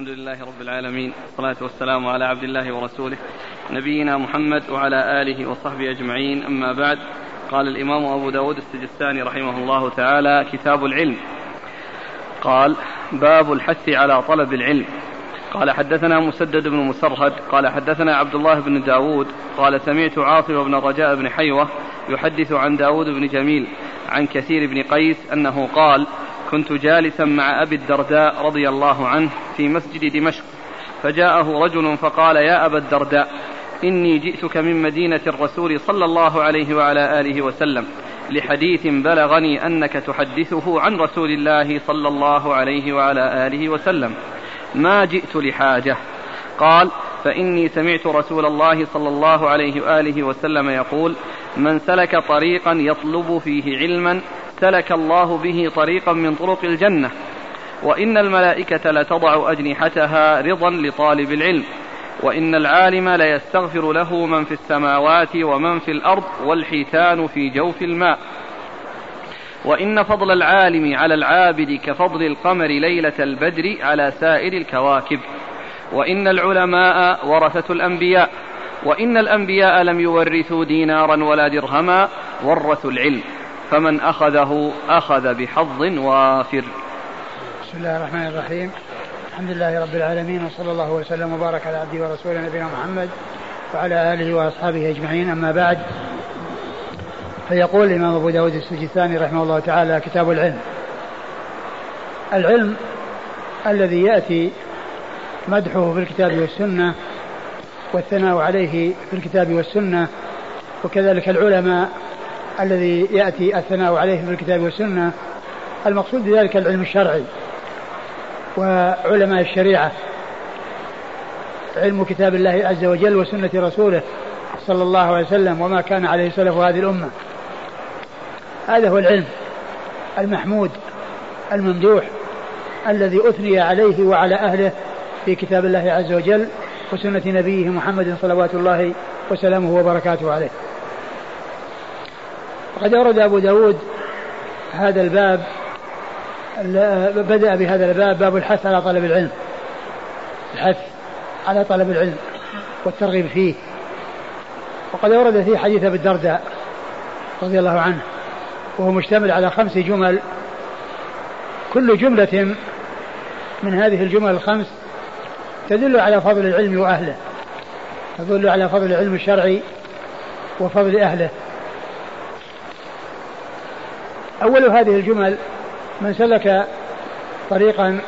الحمد لله رب العالمين. والصلاة والسلام على عبد الله ورسوله نبينا محمد وعلى آله وصحبه أجمعين. أما بعد قال الإمام أبو داود السجستاني رحمه الله تعالى كتاب العلم. قال باب الحث على طلب العلم. قال حدثنا مسدد بن مسرهد. قال حدثنا عبد الله بن داود. قال سمعت عاصم بن رجاء بن حيوة يحدث عن داود بن جميل عن كثير بن قيس أنه قال كنت جالسا مع أبي الدرداء رضي الله عنه في مسجد دمشق فجاءه رجل فقال يا أبا الدرداء إني جئتك من مدينة الرسول صلى الله عليه وعلى آله وسلم لحديث بلغني أنك تحدثه عن رسول الله صلى الله عليه وعلى آله وسلم. ما جئت لحاجة. قال فإني سمعت رسول الله صلى الله عليه وآله وسلم يقول من سلك طريقا يطلب فيه علما سلك الله به طريقا من طرق الجنة. وإن الملائكة لتضع أجنحتها رضا لطالب العلم. وإن العالم ليستغفر له من في السماوات ومن في الأرض والحيتان في جوف الماء. وإن فضل العالم على العابد كفضل القمر ليلة البدر على سائر الكواكب. وإن العلماء ورثة الأنبياء. وإن الأنبياء لم يورثوا دينارا ولا درهما ورثوا العلم. فمن أخذه أخذ بحظ وافر. بسم الله الرحمن الرحيم. الحمد لله رب العالمين وصلى الله وسلم وبارك على عبده ورسوله نبينا محمد وعلى آله وأصحابه أجمعين. أما بعد فيقول الإمام أبو داود السجستاني رحمه الله تعالى كتاب العلم. العلم الذي يأتي مدحه في الكتاب والسنة والثناء عليه في الكتاب والسنة وكذلك العلماء الذي يأتي الثناء عليه في الكتاب والسنة. المقصود بذلك العلم الشرعي وعلماء الشريعة. علم كتاب الله عز وجل وسنة رسوله صلى الله عليه وسلم وما كان عليه سلف هذه الأمة. هذا هو العلم المحمود الممدوح الذي أثني عليه وعلى أهله في كتاب الله عز وجل وسنة نبيه محمد صلوات الله وسلامه وبركاته عليه. وقد أورد أبو داود هذا الباب بدأ بهذا الباب باب الحث على طلب العلم الحث على طلب العلم والترغيب فيه. وقد أورد فيه حديث أبي الدرداء رضي الله عنه وهو مشتمل على خمس جمل. كل جملة من هذه الجمل الخمس تدل على فضل العلم وأهله تدل على فضل العلم الشرعي وفضل أهله. أول هذه الجمل من سلك طريقا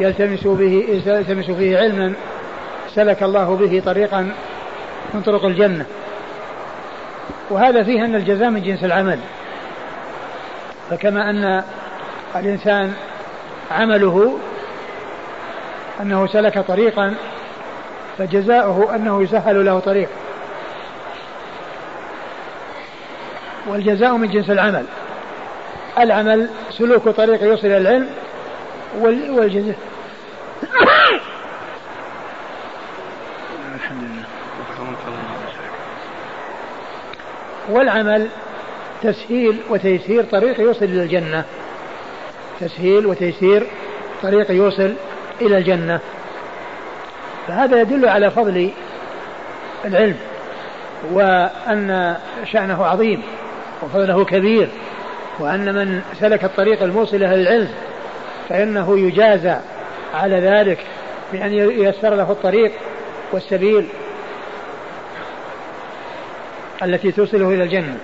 يلتمس به يلتمس فيه علما سلك الله به طريقا من طرق الجنة. وهذا فيه أن الجزاء من جنس العمل. فكما أن الإنسان عمله أنه سلك طريقا فجزاؤه أنه يسهل له طريق. والجزاء من جنس العمل. العمل سلوك طريق يوصل إلى العلم والجزاء. الحمد لله. والعمل تسهيل وتيسير طريق يوصل إلى الجنة. تسهيل وتيسير طريق يوصل إلى الجنة. فهذا يدل على فضل العلم وأن شأنه عظيم وفضله كبير. وأن من سلك الطريق الموصلة للعلم فإنه يجازى على ذلك بأن ييسر له الطريق والسبيل التي توصله إلى الجنة.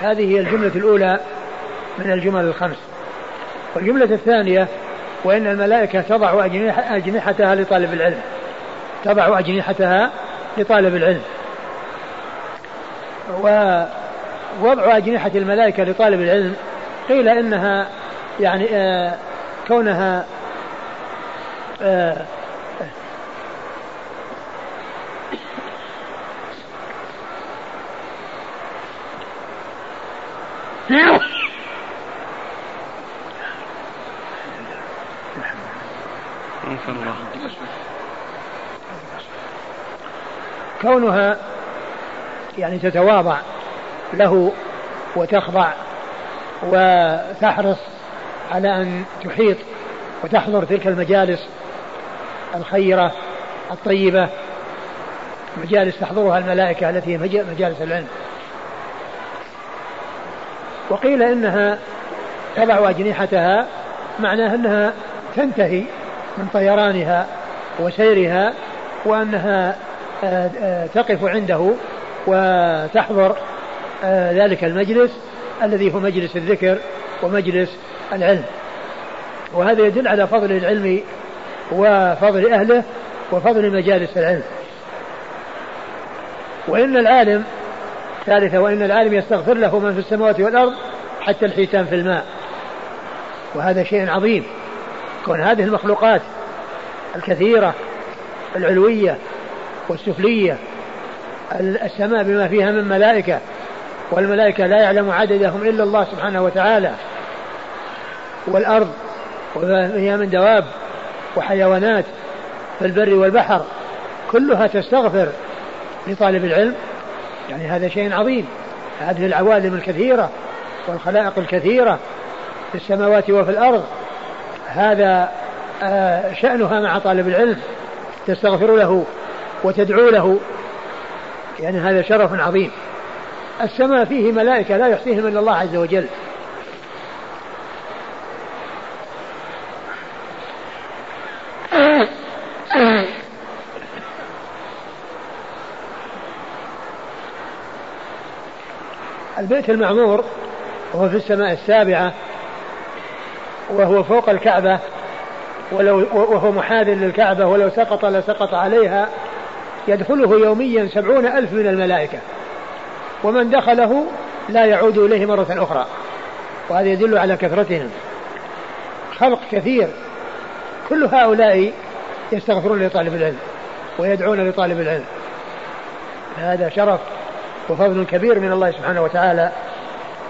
هذه هي الجملة الأولى من الجمل الخمس. والجملة الثانية وإن الملائكة تضع أجنحتها لطالب العلم. تضع أجنحتها لطالب العلم. ووضع أجنحة الملائكة لطالب العلم قيل إنها يعني آه كونها آه كونها يعني تتواضع له وتخضع وتحرص على أن تحيط وتحضر تلك المجالس الخيرة الطيبة مجالس تحضرها الملائكة التي هي مجالس العلم. وقيل إنها تضع أجنحتها معناه أنها تنتهي من طيرانها وسيرها وأنها تقف عنده وتحضر آه، ذلك المجلس الذي هو مجلس الذكر ومجلس العلم. وهذا يدل على فضل العلم وفضل أهله وفضل مجالس العلم. وإن العالم ثالثة وإن العالم يستغفر له من في السماوات والأرض حتى الحيتان في الماء. وهذا شيء عظيم. كون هذه المخلوقات الكثيرة العلوية والسفلية السماء بما فيها من ملائكة والملائكة لا يعلم عددهم إلا الله سبحانه وتعالى. والأرض وما فيها من دواب وحيوانات في البر والبحر كلها تستغفر لطالب العلم. يعني هذا شيء عظيم. هذه العوالم الكثيرة والخلائق الكثيرة في السماوات وفي الأرض. هذا آه، شأنها مع طالب العلم تستغفر له. وتدعو له. يعني هذا شرف عظيم. السماء فيه ملائكة لا يحصيهم إلا الله عز وجل. البيت المعمور وهو في السماء السابعة وهو فوق الكعبة ولو وهو محاذ للكعبة ولو سقط لسقط عليها. يدخله يوميا سبعون ألف من الملائكة. ومن دخله لا يعود إليه مرة أخرى. وهذا يدل على كثرتهم. خلق كثير. كل هؤلاء يستغفرون لطالب العلم ويدعون لطالب العلم. هذا شرف وفضل كبير من الله سبحانه وتعالى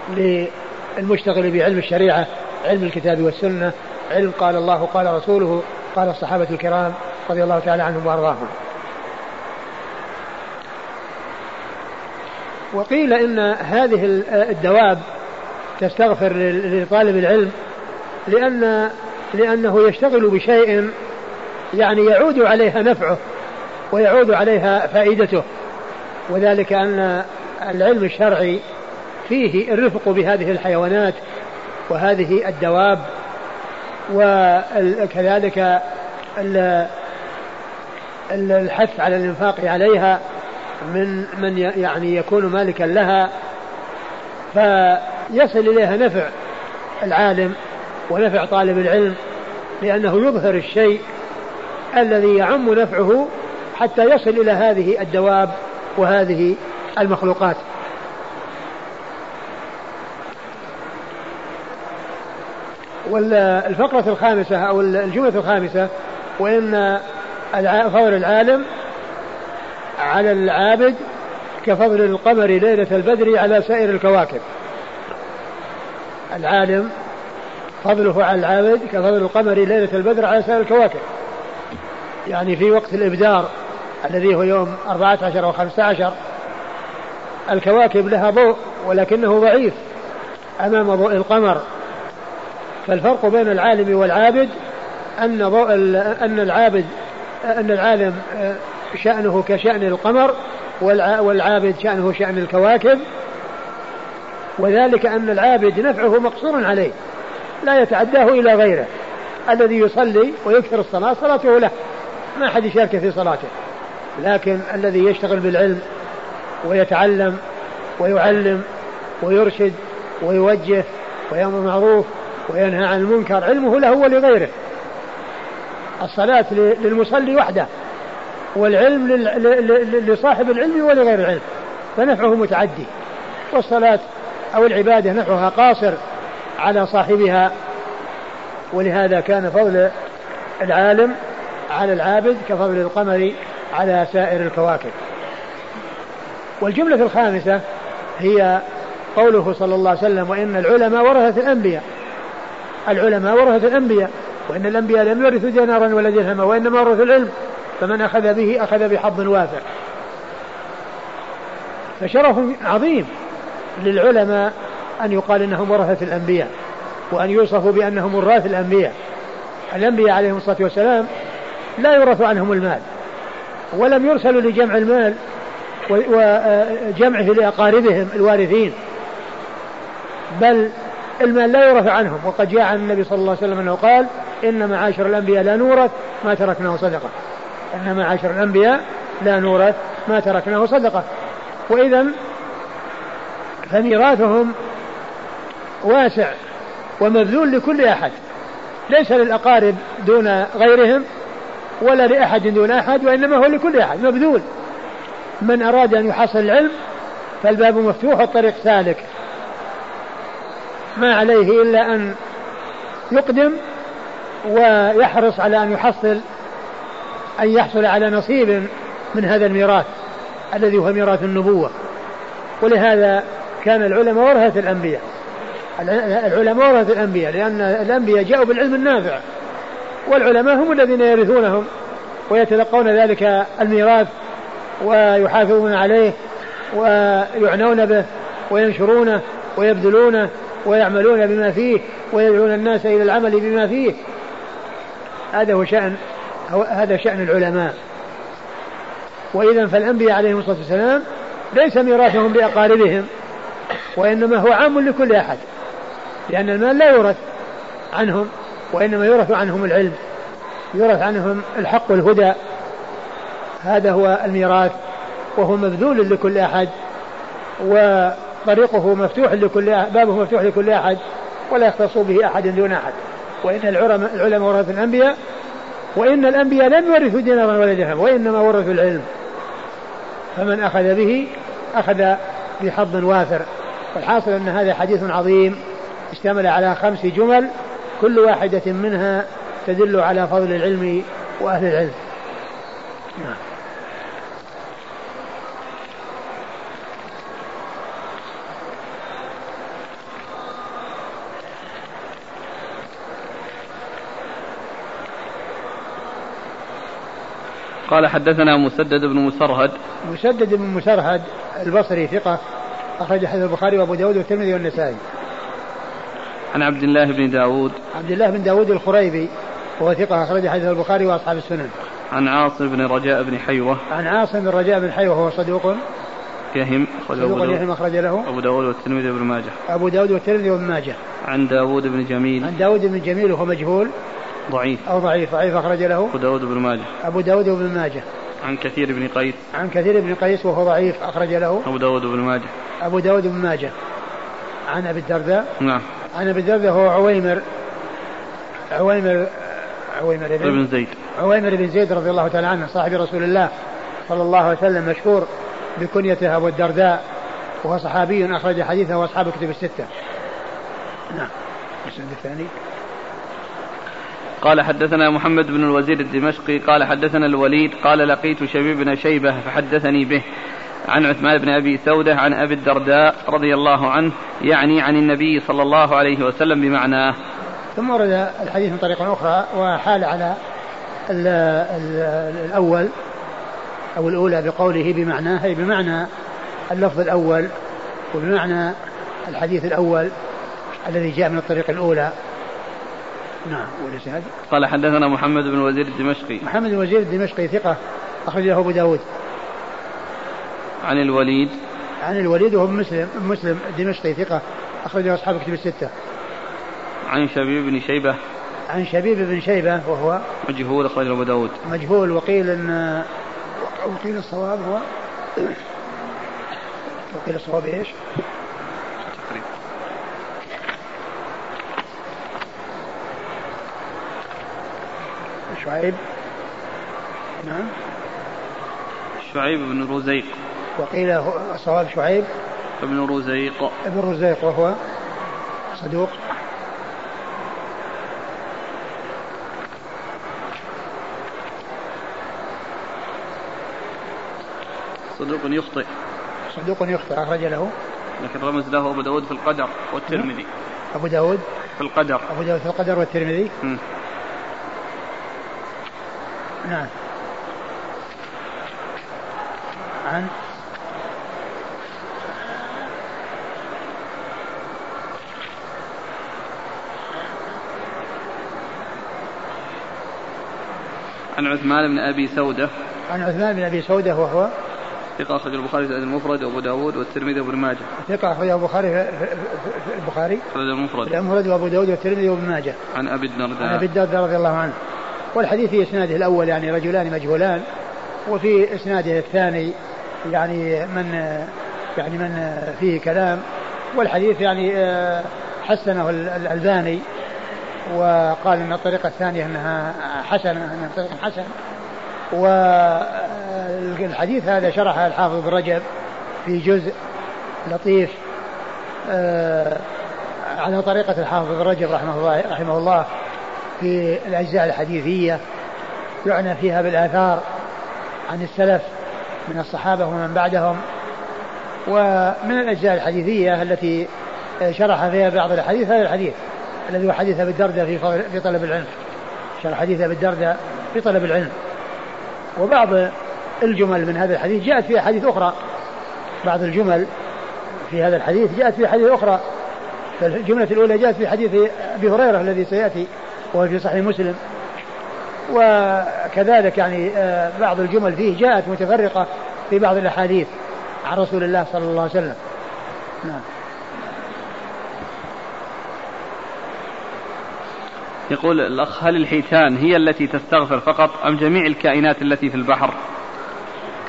للمشتغل بعلم الشريعة علم الكتاب والسنة علم قال الله قال رسوله قال الصحابة الكرام رضي الله تعالى عنهم وأرضاهم. وقيل إن هذه الدواب تستغفر لطالب العلم لأن لأنه يشتغل بشيء يعني يعود عليها نفعه ويعود عليها فائدته وذلك أن العلم الشرعي فيه الرفق بهذه الحيوانات وهذه الدواب وكذلك الحث على الإنفاق عليها من من يعني يكون مالكا لها فيصل إليها نفع العالم ونفع طالب العلم لأنه يظهر الشيء الذي يعم نفعه حتى يصل إلى هذه الدواب وهذه المخلوقات. والفقرة الخامسة أو الجملة الخامسة وإن فضل العالم على العابد كفضل القمر ليلة البدر على سائر الكواكب. العالم فضله على العابد كفضل القمر ليلة البدر على سائر الكواكب. يعني في وقت الإبدار الذي هو يوم 14 أو 15 الكواكب لها ضوء ولكنه ضعيف أمام ضوء القمر. فالفرق بين العالم والعابد أن ضوء أن العابد أن العالم آه، شأنه كشأن القمر والعابد شأنه شأن الكواكب. وذلك أن العابد نفعه مقصور عليه لا يتعداه إلى غيره. الذي يصلي ويكثر الصلاة صلاته له ما أحد يشارك في صلاته. لكن الذي يشتغل بالعلم ويتعلم ويعلم ويرشد ويوجه ويأمر بالمعروف وينهى عن المنكر علمه له ولغيره. الصلاة للمصلي وحده. والعلم لصاحب العلم ولغير العلم فنفعه متعدي. والصلاة أو العبادة نفعها قاصر على صاحبها ولهذا كان فضل العالم على العابد كفضل القمر على سائر الكواكب. والجملة الخامسة هي قوله صلى الله عليه وسلم وإن العلماء ورثة الأنبياء. العلماء ورثة الأنبياء وإن الأنبياء لم يرثوا دينارا ولا درهما وإنما ورثوا العلم. فمن أخذ به أخذ بحظ وافر. فشرف عظيم للعلماء أن يقال إنهم ورثة الأنبياء وأن يوصفوا بأنهم وراث الأنبياء. الأنبياء عليهم الصلاة والسلام لا يورث عنهم المال ولم يرسلوا لجمع المال وجمعه لأقاربهم الوارثين بل المال لا يورث عنهم. وقد جاء عن النبي صلى الله عليه وسلم أنه قال إن معاشر الأنبياء لا نورث ما تركناه صدقة. إن معاشر الأنبياء لا نورث ما تركناه صدقة. وإذا فميراثهم واسع ومبذول لكل أحد. ليس للأقارب دون غيرهم ولا لأحد دون أحد وإنما هو لكل أحد مبذول. من أراد أن يحصل العلم فالباب مفتوح والطريق سالك. ما عليه إلا أن يقدم ويحرص على أن يحصل أن يحصل على نصيب من هذا الميراث الذي هو ميراث النبوة. ولهذا كان العلماء ورثة الأنبياء. العلماء ورثة الأنبياء لأن الأنبياء جاءوا بالعلم النافع. والعلماء هم الذين يرثونهم ويتلقون ذلك الميراث ويحافظون عليه ويعنون به وينشرونه ويبذلونه ويعملون بما فيه ويدعون الناس إلى العمل بما فيه. هذا هو شأن هذا شأن العلماء. وإذا فالأنبياء عليهم الصلاة والسلام ليس ميراثهم لأقاربهم وإنما هو عام لكل أحد لأن المال لا يورث عنهم وإنما يورث عنهم العلم يورث عنهم الحق والهدى. هذا هو الميراث وهو مبذول لكل أحد وطريقه مفتوح لكل بابه مفتوح لكل أحد ولا يختص به أحد دون أحد. وإن العلماء العلماء ورث الأنبياء وإن الأنبياء لم يورثوا دينارا ولا درهم وإنما ورثوا العلم. فمن أخذ به أخذ بحظ وافر. والحاصل أن هذا حديث عظيم اشتمل على خمس جمل كل واحدة منها تدل على فضل العلم وأهل العلم. نعم. قال حدثنا مسدد بن مسرهد. مسدد بن مسرهد البصري ثقة أخرج حديث البخاري وأبو داود والترمذي والنسائي. عن عبد الله بن داود. عبد الله بن داود الخريبي وهو ثقة أخرج حديث البخاري وأصحاب السنن. عن عاصم بن رجاء بن حيوة. عن عاصم بن رجاء بن حيوة وهو صدوق. يهم صدوق يهم أخرج له. أبو داود والترمذي وابن ماجه. أبو داود والترمذي وابن ماجه. عن داود بن جميل. عن داود بن جميل وهو مجهول. ضعيف. أو ضعيف. ضعيف أخرج له أبو داود بن ماجه. أبو داود بن ماجه. عن كثير بن قيس. عن كثير بن قيس وهو ضعيف. أخرج له أبو داود بن ماجه. أبو داود بن ماجه. عن أبي الدرداء. نعم. عن أبي الدرداء هو عويمر. عويمر عويمر بن, بن زيد. عويمر بن زيد رضي الله تعالى عنه صاحب رسول الله صلى الله عليه وسلم مشهور بكنيته أبو الدرداء وهو صحابي أخرج حديثه وأصحاب كتب الستة. نعم. السند الثاني. قال حدثنا محمد بن الوزير الدمشقي قال حدثنا الوليد قال لقيت شبيب بن شيبة فحدثني به عن عثمان بن أبي سودة عن أبي الدرداء رضي الله عنه يعني عن النبي صلى الله عليه وسلم بمعناه. ثم ورد الحديث من طريق أخرى وحال على ال ال الأول أو الأولى بقوله بمعناه أي بمعنى اللفظ الأول وبمعنى الحديث الأول الذي جاء من الطريق الأولى نعم. والإسناد قال حدثنا محمد بن وزير الدمشقي. محمد بن وزير الدمشقي ثقة أخرج له أبو داود. عن الوليد. عن الوليد وهو مسلم مسلم الدمشقي ثقة أخرج له أصحاب كتب الستة. عن شبيب بن شيبة. عن شبيب بن شيبة وهو مجهول أخرج أبو داود. مجهول وقيل أن وقيل الصواب هو وقيل الصواب إيش؟ شعيب. نعم. شعيب بن رزيق. وقيل صواب شعيب. ابن رزيق. ابن رزيق وهو صدوق. صدوق يخطئ. صدوق يخطئ أخرج له. لكن رمز له أبو داود في القدر والترمذي. أبو داود. في القدر. أبو داود في القدر والترمذي. نعم عن عن عثمان بن أبي سودة عن عثمان بن أبي سودة وهو ثقة أخرج البخاري في المفرد وأبو داود والترمذي وابن ماجه. ثقة أخرج البخاري البخاري. المفرد. المفرد وأبو داود والترمذي وابن ماجه. عن أبي الدرداء. عن أبي الدرداء رضي الله عنه. والحديث في إسناده الأول يعني رجلان مجهولان وفي إسناده الثاني يعني من يعني من فيه كلام والحديث يعني آه، حسنه الألباني وقال إن الطريقة الثانية إنها حسنة إنها طريقة حسن والحديث هذا شرحه الحافظ بن رجب في جزء لطيف آه، على طريقة الحافظ بن رجب رحمه الله رحمه الله. في الأجزاء الحديثية يعنى فيها بالآثار عن السلف من الصحابة ومن بعدهم ومن الأجزاء الحديثية التي شرح فيها بعض الأحاديث هذا الحديث الذي هو حديث أبي الدرداء في في طلب العلم. شرح حديث أبي الدرداء في طلب العلم. وبعض الجمل من هذا الحديث جاءت في أحاديث أخرى. بعض الجمل في هذا الحديث جاءت في أحاديث أخرى. فالجملة الأولى جاءت في حديث أبي هريرة الذي سيأتي. وهو في صحيح مسلم. وكذلك يعني آه، بعض الجمل فيه جاءت متفرقة في بعض الأحاديث عن رسول الله صلى الله عليه وسلم. نعم. يقول الأخ هل الحيتان هي التي تستغفر فقط أم جميع الكائنات التي في البحر؟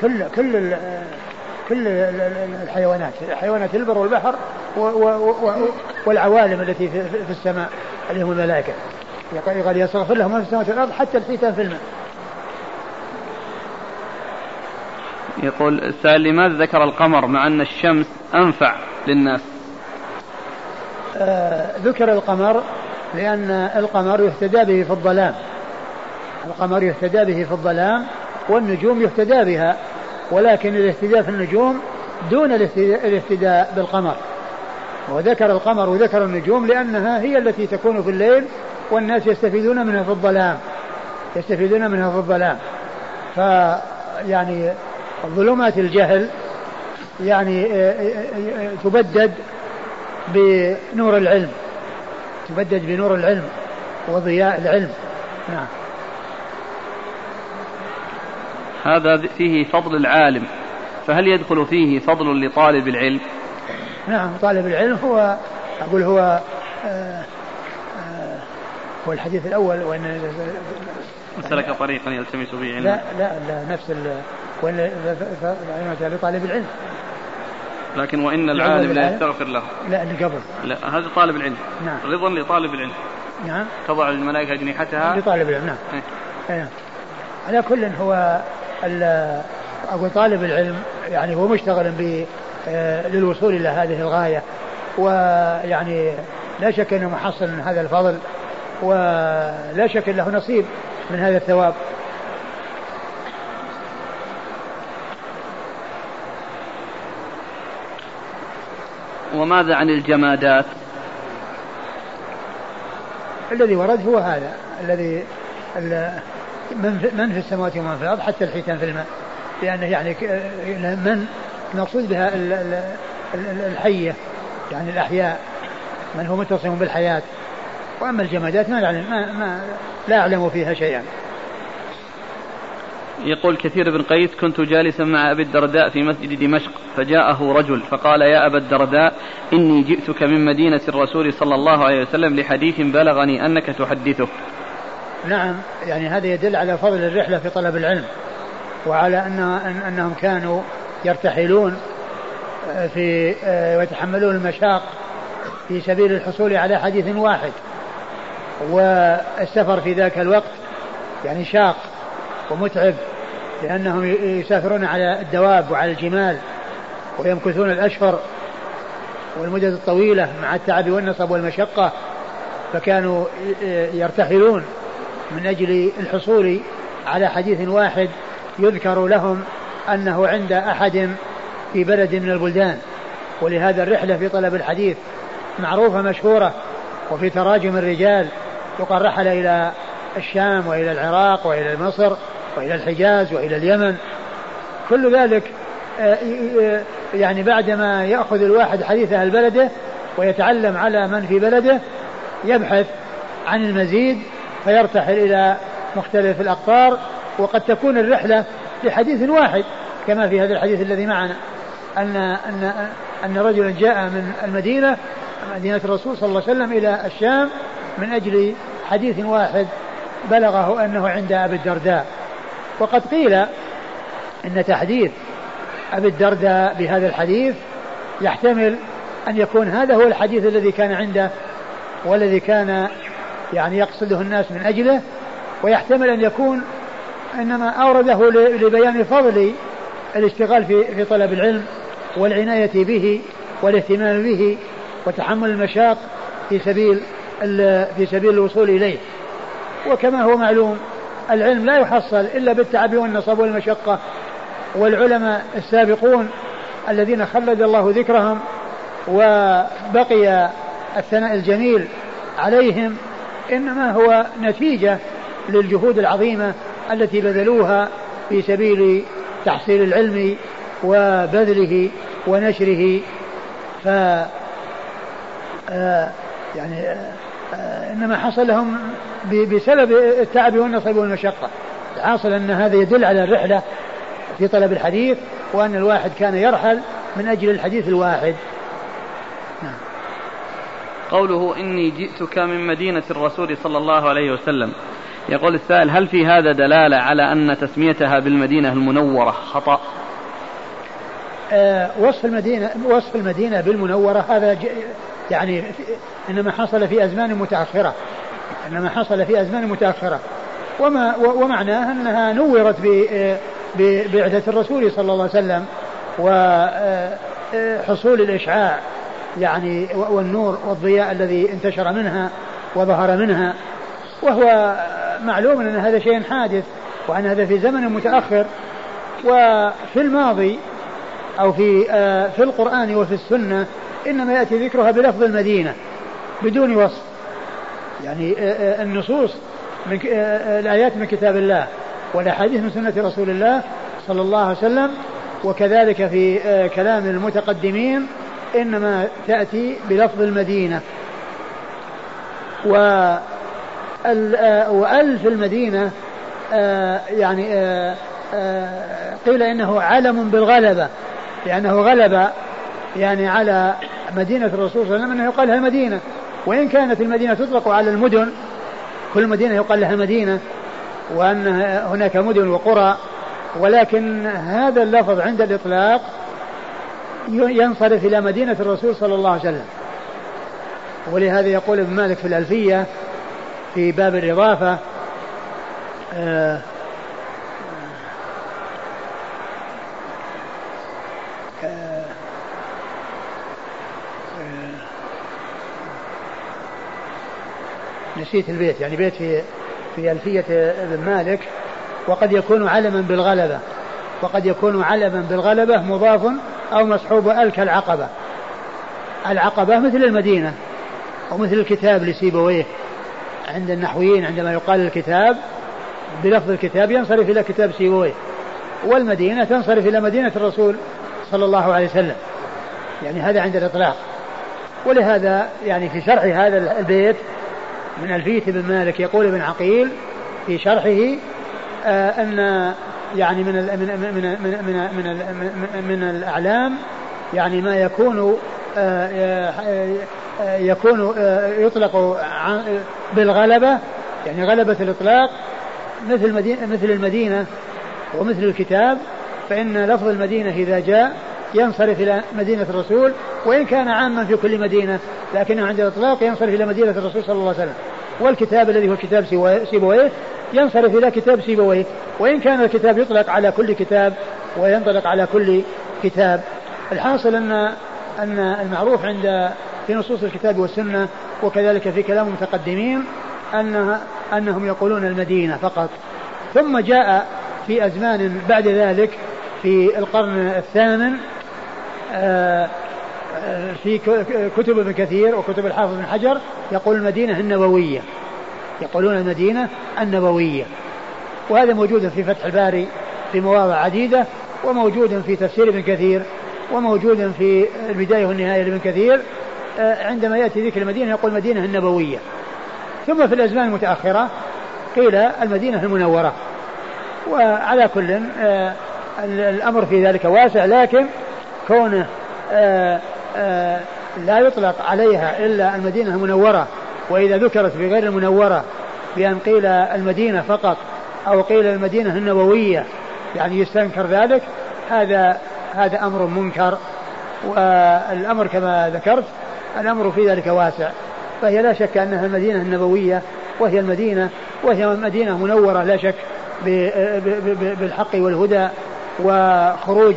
كل كل كل الحيوانات حيوانات البر والبحر والعوالم التي في السماء اللي هم الملائكة. قال يستغفر لهم من في السماوات والأرض حتى الحيتان في الماء. يقول السائل لماذا ذكر القمر مع أن الشمس أنفع للناس؟ آه ذكر القمر لأن القمر يهتدى به في الظلام. القمر يهتدى به في الظلام والنجوم يهتدى بها ولكن الاهتداء في النجوم دون الاهتداء بالقمر. وذكر القمر وذكر النجوم لأنها هي التي تكون في الليل والناس يستفيدون منها في الظلام. يستفيدون منها في الظلام. فيعني ظلمات الجهل يعني آه، آه، آه، تبدد بنور العلم. تبدد بنور العلم وضياء العلم. نعم. هذا فيه فضل العالم. فهل يدخل فيه فضل لطالب العلم؟ نعم طالب العلم هو أقول هو هو الحديث الأول وإن سلك طريقا يلتمس به علما. لا لا لا نفس وإن لطالب العلم. لكن وإن العالم لا يستغفر له. لا اللي قبل. لا هذا طالب العلم. نعم. رضا لطالب العلم. نعم. تضع الملائكة أجنحتها. لطالب العلم نعم. إيه. نعم على كل هو أقول طالب العلم يعني هو مشتغل ب آه، للوصول إلى هذه الغاية. ويعني لا شك أنه محصل من هذا الفضل. ولا شك له نصيب من هذا الثواب. وماذا عن الجمادات؟ الذي ورد هو هذا الذي من في السماوات ومن في الأرض حتى الحيتان في الماء. لأنه يعني من المقصود بها الحية يعني الأحياء. من هو متصف بالحياة؟ وأما الجمادات ما نعلم ما, ما لا أعلم فيها شيئا. يقول كثير بن قيس كنت جالسا مع أبي الدرداء في مسجد دمشق فجاءه رجل فقال يا أبا الدرداء إني جئتك من مدينة الرسول صلى الله عليه وسلم لحديث بلغني أنك تحدثه. نعم يعني هذا يدل على فضل الرحلة في طلب العلم وعلى أن أنهم كانوا يرتحلون آه، في آه، ويتحملون المشاق في سبيل الحصول على حديث واحد. والسفر في ذاك الوقت يعني شاق ومتعب لأنهم يسافرون على الدواب وعلى الجمال ويمكثون الأشهر والمدة الطويلة مع التعب والنصب والمشقة فكانوا يرتحلون من أجل الحصول على حديث واحد يذكر لهم أنه عند أحد في بلد من البلدان. ولهذا الرحلة في طلب الحديث معروفة مشهورة وفي تراجم الرجال يقال رحل إلى الشام وإلى العراق وإلى مصر وإلى الحجاز وإلى اليمن. كل ذلك آه، آه، يعني بعدما يأخذ الواحد حديث أهل بلده ويتعلم على من في بلده يبحث عن المزيد فيرتحل إلى مختلف الأقطار وقد تكون الرحلة لحديث واحد كما في هذا الحديث الذي معنا أن أن أن رجلا جاء من المدينة مدينة الرسول صلى الله عليه وسلم إلى الشام من أجل حديث واحد بلغه أنه عند أبي الدرداء. وقد قيل أن تحديث أبي الدرداء بهذا الحديث يحتمل أن يكون هذا هو الحديث الذي كان عنده والذي كان يعني يقصده الناس من أجله ويحتمل أن يكون إنما أورده لبيان فضل الاشتغال في في طلب العلم والعناية به والاهتمام به وتحمل المشاق في سبيل في سبيل الوصول إليه. وكما هو معلوم العلم لا يحصل إلا بالتعب والنصب والمشقة. والعلماء السابقون الذين خلد الله ذكرهم وبقي الثناء الجميل عليهم إنما هو نتيجة للجهود العظيمة التي بذلوها في سبيل تحصيل العلم وبذله ونشره. ف آه، يعني آه، إنما حصل لهم بسبب التعب والنصب والمشقة. الحاصل أن هذا يدل على الرحلة في طلب الحديث وأن الواحد كان يرحل من أجل الحديث الواحد. نعم. قوله إني جئتك من مدينة الرسول صلى الله عليه وسلم. يقول السائل هل في هذا دلالة على أن تسميتها بالمدينة المنورة خطأ؟ آه وصف المدينة وصف المدينة بالمنورة هذا يعني إنما حصل في أزمان متأخرة. إنما حصل في أزمان متأخرة. وما ومعناه أنها نورت ببعثه الرسول صلى الله عليه وسلم وحصول الإشعاع يعني والنور والضياء الذي انتشر منها وظهر منها. وهو معلوم أن هذا شيء حادث وأن هذا في زمن متأخر. وفي الماضي أو في في القرآن وفي السنة إنما يأتي ذكرها بلفظ المدينة. بدون وصف. يعني النصوص من الآيات من كتاب الله والأحاديث من سنة رسول الله صلى الله عليه وسلم وكذلك في كلام المتقدمين إنما تأتي بلفظ المدينة. و وأل المدينة يعني قيل إنه علم بالغلبة لأنه غلب يعني على مدينة الرسول صلى الله عليه وسلم أنه يقال لها المدينة. وإن كانت المدينة تطلق على المدن كل مدينة يقال لها مدينة وأن هناك مدن وقرى ولكن هذا اللفظ عند الإطلاق ينصرف إلى مدينة الرسول صلى الله عليه وسلم. ولهذا يقول ابن مالك في الألفية في باب الإضافة آه نسيت البيت يعني بيت في في ألفية ابن مالك وقد يكون علما بالغلبة. وقد يكون علما بالغلبة مضاف أو مصحوب أل كالعقبة. العقبة مثل المدينة ومثل الكتاب لسيبويه. عند النحويين عندما يقال الكتاب بلفظ الكتاب ينصرف إلى كتاب سيبويه. والمدينة تنصرف إلى مدينة الرسول صلى الله عليه وسلم. يعني هذا عند الإطلاق. ولهذا يعني في شرح هذا البيت من ألفية بن مالك يقول ابن عقيل في شرحه آه أن يعني من من من من من من, من الأعلام يعني ما يكون آه آه يكون يطلق بالغلبة يعني غلبة الإطلاق مثل مثل المدينة ومثل الكتاب فإن لفظ المدينة إذا جاء ينصرف إلى مدينة الرسول وإن كان عاما في كل مدينة لكنه عند الإطلاق ينصرف إلى مدينة الرسول صلى الله عليه وسلم. والكتاب الذي هو كتاب سيبويه ينصرف إلى كتاب سيبويه. وإن كان الكتاب يطلق على كل كتاب وينطلق على كل كتاب. الحاصل أن أن المعروف عند في نصوص الكتاب والسنة وكذلك في كلام المتقدمين أنها أنهم يقولون المدينة فقط. ثم جاء في أزمان بعد ذلك في القرن الثامن في كتب ابن كثير وكتب الحافظ بن حجر يقول المدينة النبوية. يقولون المدينة النبوية. وهذا موجود في فتح الباري في مواضع عديدة وموجود في تفسير ابن كثير وموجود في البداية والنهاية لابن كثير. آه، عندما يأتي ذكر المدينة يقول المدينة النبوية. ثم في الأزمان المتأخرة قيل المدينة المنورة. وعلى كل آه، الأمر في ذلك واسع لكن كونه آه، آه، لا يطلق عليها إلا المدينة المنورة. وإذا ذكرت في غير المنورة بأن قيل المدينة فقط أو قيل المدينة النبوية يعني يستنكر ذلك هذا هذا أمر منكر. والأمر كما ذكرت الأمر في ذلك واسع. فهي لا شك أنها المدينة النبوية وهي المدينة وهي مدينة منورة لا شك بالحق والهدى وخروج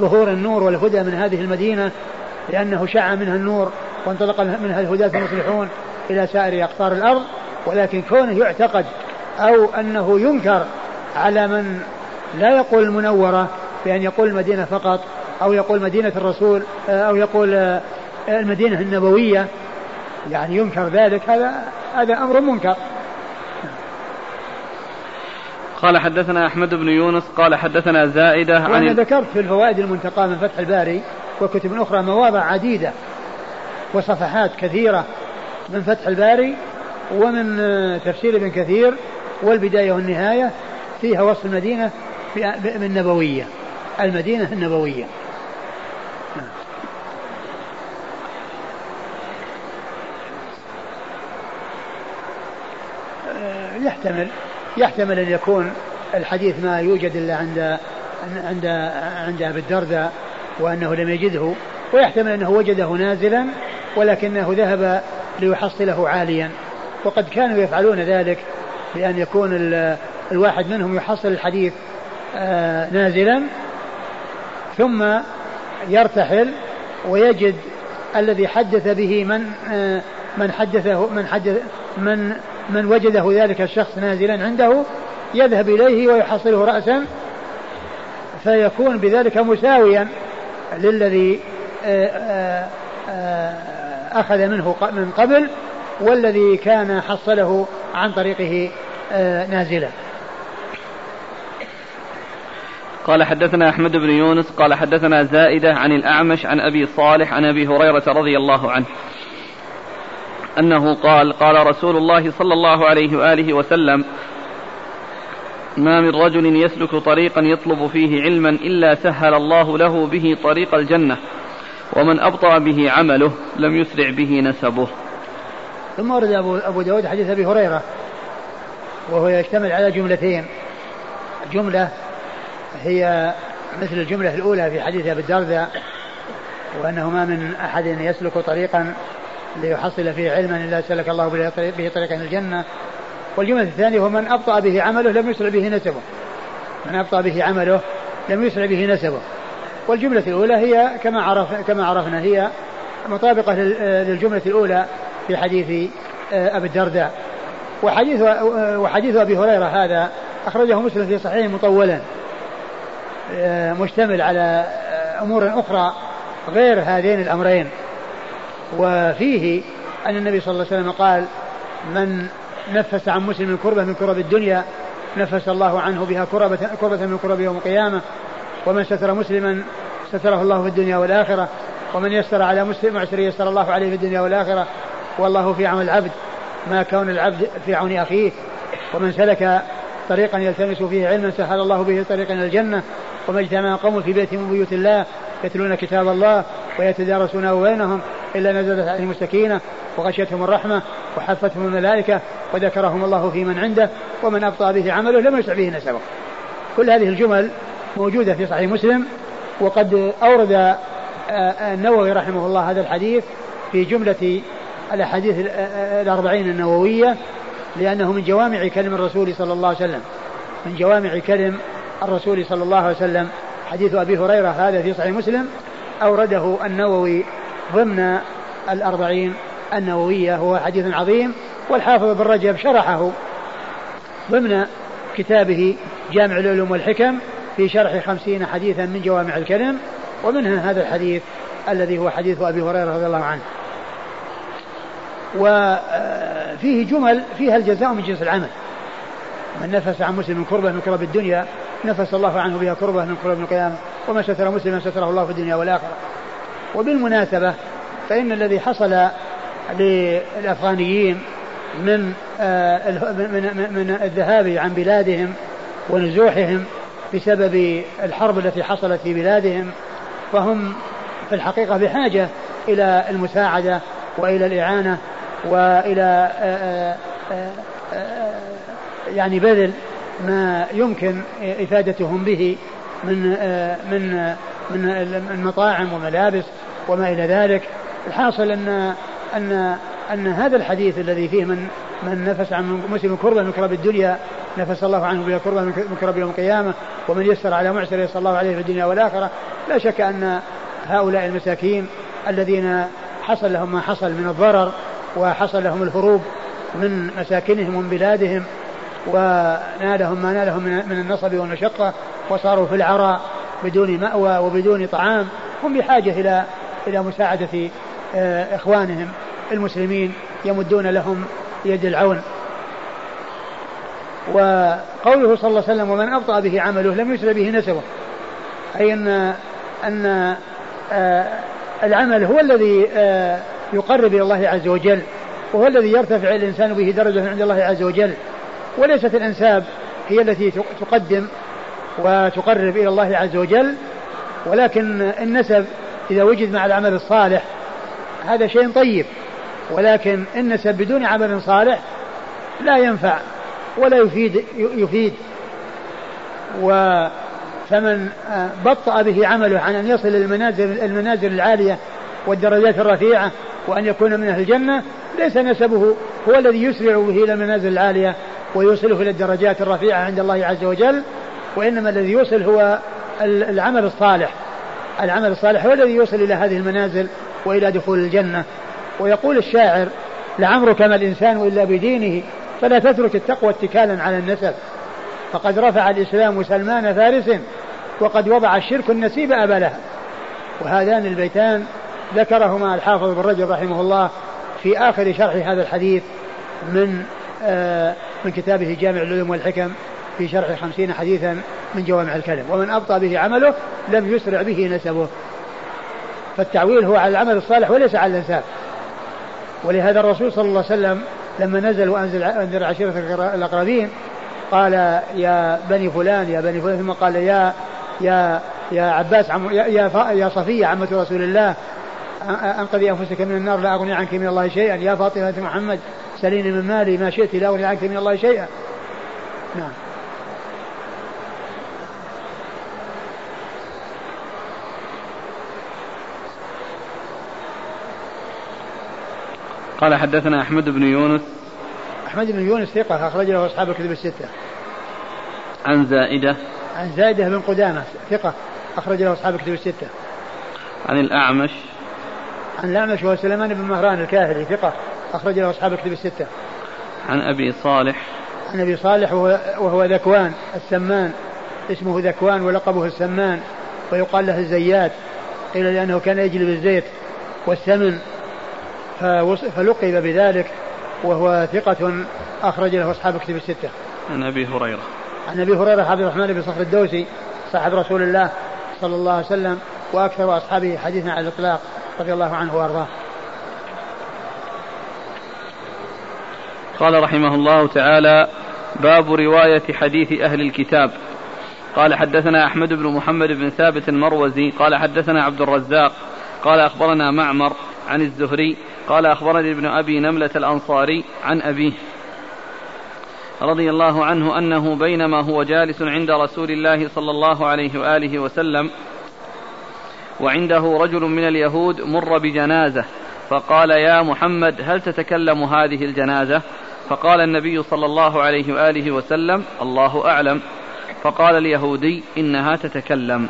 ظهور النور والهدى من هذه المدينة لأنه شع منها النور وانطلق منها الهداة المصلحون إلى سائر أقطار الأرض ولكن كونه يعتقد أو أنه ينكر على من لا يقول المنورة بأن يقول المدينة فقط أو يقول مدينة الرسول آه، أو يقول المدينة النبوية يعني ينكر ذلك هذا هذا أمر منكر. قال حدثنا أحمد بن يونس قال حدثنا زائدة عن وأنا ذكرت في الفوائد المنتقاة من فتح الباري وكتب أخرى مواضع عديدة وصفحات كثيرة من فتح الباري ومن تفسير ابن كثير والبداية والنهاية فيها وصف المدينة النبوية المدينة النبوية. يحتمل يحتمل أن يكون الحديث ما يوجد إلا عند عند عند أبي الدرداء وأنه لم يجده ويحتمل أنه وجده نازلا ولكنه ذهب ليحصله عاليا. وقد كانوا يفعلون ذلك بأن يكون الواحد منهم يحصل الحديث آه، نازلا ثم يرتحل ويجد الذي حدث به من آه، من حدثه من حدث من من وجده ذلك الشخص نازلا عنده يذهب إليه ويحصله رأسا فيكون بذلك مساويا للذي آه، آه، آه، أخذ منه من قبل والذي كان حصله عن طريقه نازلا. قال حدثنا أحمد بن يونس قال حدثنا زائدة عن الأعمش عن أبي صالح عن أبي هريرة رضي الله عنه. أنه قال قال رسول الله صلى الله عليه وآله وسلم ما من رجل يسلك طريقا يطلب فيه علما إلا سهل الله له به طريق الجنة ومن أبطأ به عمله لم يسرع به نسبه. ثم ورد أبو, أبو داود حديث أبي هريرة وهو يشتمل على جملتين. جملة هي مثل الجملة الأولى في حديث أبي الدرداء وأنه ما من أحد يسلك طريقا ليحصل فيه علما إلا سلك الله به طريقا الجنة والجملة الثانية هو من أبطأ به عمله لم يسرع به نسبه. من أبطأ به عمله لم يسرع به نسبه. والجملة الأولى هي كما عرف كما عرفنا هي مطابقة للجملة الأولى في حديث آه، أبي الدرداء. وحديث وحديث أبي هريرة هذا أخرجه مسلم في صحيحه مطولا. آه، مشتمل على آه، أمور أخرى غير هذين الأمرين. وفيه أن النبي صلى الله عليه وسلم قال من نفس عن مسلم كربة من كرب الدنيا نفس الله عنه بها كربة, كربة من كرب يوم القيامة ومن ستر مسلما ستره الله في الدنيا والآخرة ومن يسر على مسلم معسر يسر الله عليه في الدنيا والآخرة والله في عون العبد ما كون العبد في عون أخيه ومن سلك طريقا يلتمس فيه علما سهل الله به طريقا إلى الجنة وما اجتمع قوم في بيت من بيوت الله يتلون كتاب الله ويتدارسونه بينهم إلا نزلت عليهم السكينة وغشيتهم الرحمة وحفتهم الملائكة وذكرهم الله في من عنده ومن أبطأ به عمله لم يسع به نسبه. كل هذه الجمل موجودة في صحيح مسلم وقد أورد آه، آه، النووي رحمه الله هذا الحديث في جملة الأحاديث آه، الأربعين النووية لأنه من جوامع كلم الرسول صلى الله عليه وسلم. من جوامع كلم الرسول صلى الله عليه وسلم. حديث أبي هريرة هذا في صحيح مسلم أورده النووي ضمن الأربعين النووية هو حديث عظيم والحافظ بن رجب شرحه. ضمن كتابه جامع العلوم والحكم في شرح خمسين حديثا من جوامع الكلم ومنها هذا الحديث الذي هو حديث أبي هريرة رضي الله عنه. وفيه جمل فيها الجزاء من جنس العمل. من نفس عن مسلم كربة من كرب الدنيا نفس الله عنه بها كربة من كرب القيامة وما ستر مسلما ستره الله في الدنيا والآخرة. وبالمناسبة فإن الذي حصل للأفغانيين من آه، من من الذهاب عن بلادهم ونزوحهم بسبب الحرب التي حصلت في بلادهم فهم في الحقيقة بحاجة إلى المساعدة وإلى الإعانة وإلى آآ آآ يعني بذل ما يمكن إفادتهم به من من من المطاعم وملابس وما إلى ذلك. الحاصل أن أن أن هذا الحديث الذي فيه من من نفس عن مسلم كربة من كرب الدنيا نفس الله عنه بها كربة من كرب يوم القيامة ومن يسر على معسر يسر الله عليه في الدنيا والآخرة. لا شك أن هؤلاء المساكين الذين حصل لهم ما حصل من الضرر وحصل لهم الهروب من مساكنهم ومن بلادهم ونالهم ما نالهم من النصب والمشقة وصاروا في العراء بدون مأوى وبدون طعام هم بحاجة إلى إلى مساعدة آه، إخوانهم المسلمين يمدون لهم يد العون. وقوله صلى الله عليه وسلم ومن أبطأ به عمله لم يسر به نسبه. أي أن أن آه، العمل هو الذي آه، يقرب إلى الله عز وجل وهو الذي يرتفع الإنسان به درجة عند الله عز وجل. وليست الأنساب هي التي تقدم وتقرب إلى الله عز وجل ولكن النسب إذا وجد مع العمل الصالح هذا شيء طيب ولكن النسب بدون عمل صالح لا ينفع ولا يفيد يفيد. و فمن بطأ به عمله عن أن يصل المنازل المنازل العالية والدرجات الرفيعة وأن يكون من أهل الجنة ليس نسبه هو الذي يسرع به إلى المنازل العالية ويوصله إلى الدرجات الرفيعة عند الله عز وجل. وإنما الذي يوصل هو العمل الصالح. العمل الصالح هو الذي يوصل إلى هذه المنازل وإلى دخول الجنة. ويقول الشاعر لعمرك ما الإنسان إلا بدينه فلا تترك التقوى اتكالا على النسب. فقد رفع الإسلام سلمان فارس وقد وضع الشرك النسيب أبا لها وهذان البيتان ذكرهما الحافظ بن رجب رحمه الله في آخر شرح هذا الحديث من آه من كتابه جامع العلوم والحكم. في شرح خمسين حديثا من جوامع الكلم ومن أبطأ به عمله لم يسرع به نسبه. فالتعويل هو على العمل الصالح وليس على الإنسان. ولهذا الرسول صلى الله عليه وسلم لما نزل وأنزل أنذر عشيرة الأقربين قال يا بني فلان يا بني فلان ثم قال يا يا يا عباس عم يا يا, يا صفية عمة رسول الله أنقذي أنفسك من النار لا أغني عنك من الله شيئا. يا فاطمة محمد سليني من مالي ما شئت لا أغني عنك من الله شيئا. نعم. قال حدثنا أحمد بن يونس. أحمد بن يونس ثقة أخرج له أصحاب الكتب الستة. عن زائدة. عن زائدة بن قدامة ثقة أخرج له أصحاب الكتب الستة. عن الأعمش. عن الأعمش وهو سليمان بن مهران الكاهلي ثقة أخرج له أصحاب الكتب الستة. عن أبي صالح. عن أبي صالح وهو, وهو ذكوان السمان. اسمه ذكوان ولقبه السمان ويقال له الزيات قيل لأنه كان يجلب الزيت والسمن. فلقب بذلك وهو ثقة أخرج له أصحاب كتب الستة. عن أبي هريرة. عن أبي هريرة عبد الرحمن بن صخر الدوسي صاحب رسول الله صلى الله عليه وسلم وأكثر أصحابه حديثا على الإطلاق رضي الله عنه وأرضاه. قال رحمه الله تعالى باب رواية حديث أهل الكتاب قال حدثنا أحمد بن محمد بن ثابت المروزي قال حدثنا عبد الرزاق قال أخبرنا معمر عن الزهري قال أخبرني ابن أبي نملة الأنصاري عن أبيه رضي الله عنه أنه بينما هو جالس عند رسول الله صلى الله عليه وآله وسلم وعنده رجل من اليهود مر بجنازة فقال يا محمد هل تتكلم هذه الجنازة؟ فقال النبي صلى الله عليه وآله وسلم الله أعلم. فقال اليهودي إنها تتكلم.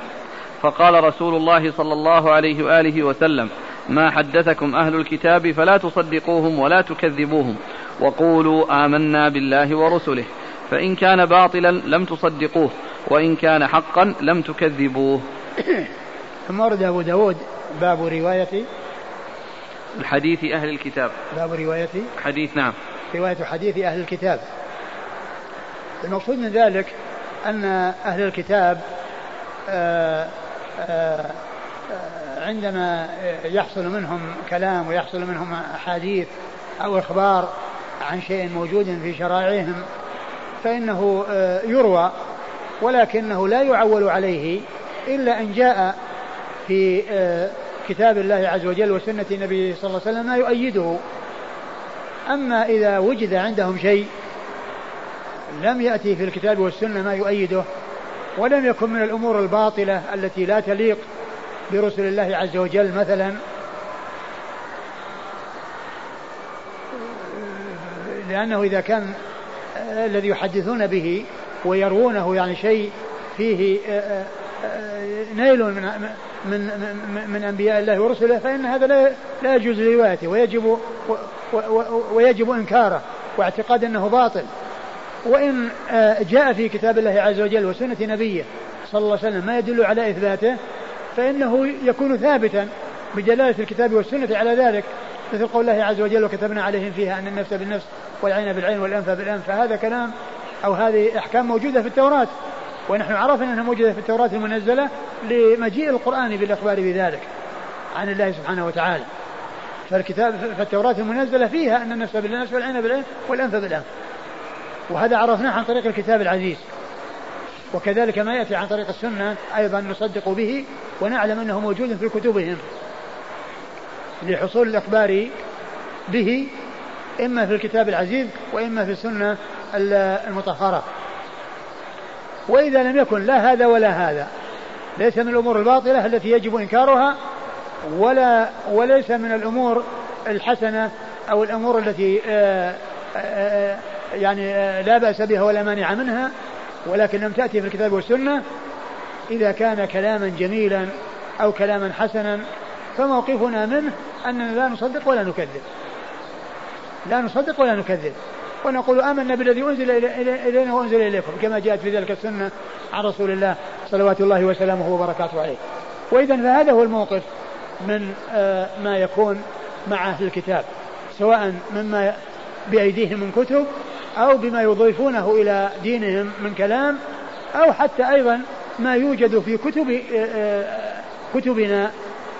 فقال رسول الله صلى الله عليه وآله وسلم ما حدثكم أهل الكتاب فلا تصدقوهم ولا تكذبوهم وقولوا آمنا بالله ورسله. فإن كان باطلا لم تصدقوه وإن كان حقا لم تكذبوه. ثم ورد أبو داود باب رواية الحديث أهل الكتاب. باب رواية حديث نعم. رواية حديث أهل الكتاب. المقصود من ذلك أن أهل الكتاب آآ آآ عندما يحصل منهم كلام ويحصل منهم أحاديث أو إخبار عن شيء موجود في شرائعهم فإنه يروى ولكنه لا يعول عليه إلا أن جاء في آه، كتاب الله عز وجل وسنة النبي صلى الله عليه وسلم ما يؤيده. أما إذا وجد عندهم شيء لم يأتي في الكتاب والسنة ما يؤيده ولم يكن من الأمور الباطلة التي لا تليق برسل الله عز وجل مثلا. لأنه إذا كان الذي يحدثون به ويروونه يعني شيء فيه نيل من من من, أنبياء الله ورسله فإن هذا لا لا يجوز روايته ويجب ويجب إنكاره واعتقاد أنه باطل. وإن جاء في كتاب الله عز وجل وسنة نبيه صلى الله عليه وسلم ما يدل على إثباته فإنه يكون ثابتا بدلاله الكتاب والسنة على ذلك مثل قول الله عز وجل وكتبنا عليهم فيها أن النفس بالنفس والعين بالعين والأنف بالأنف فهذا كلام أو هذه أحكام موجودة في التوراة ونحن عرفنا أنها موجودة في التوراة المنزلة لمجيء القرآن بالأخبار بذلك عن الله سبحانه وتعالى. فالكتاب فالتوراة المنزلة فيها أن النفس بالنفس والعين بالعين والأنف بالأنف. وهذا عرفناه عن طريق الكتاب العزيز. وكذلك ما يأتي عن طريق السنة أيضا نصدق به ونعلم أنه موجود في كتبهم لحصول الإخبار به إما في الكتاب العزيز وإما في السنة المطهرة. وإذا لم يكن لا هذا ولا هذا ليس من الأمور الباطلة التي يجب إنكارها ولا وليس من الأمور الحسنة أو الأمور التي آه، آآ آه، يعني آه، لا بأس بها ولا مانع منها. ولكن لم تأتي في الكتاب والسنة إذا كان كلاما جميلا أو كلاما حسنا فموقفنا منه أننا لا نصدق ولا نكذب. لا نصدق ولا نكذب. ونقول آمنا بالذي أنزل إلينا وأنزل إليكم كما جاءت في ذلك السنة عن رسول الله صلوات الله وسلامه وبركاته عليه. وإذا فهذا هو الموقف من آه، ما يكون مع أهل الكتاب سواء مما بأيديهم من كتب أو بما يضيفونه إلى دينهم من كلام أو حتى أيضا ما يوجد في كتب آه، آه، كتبنا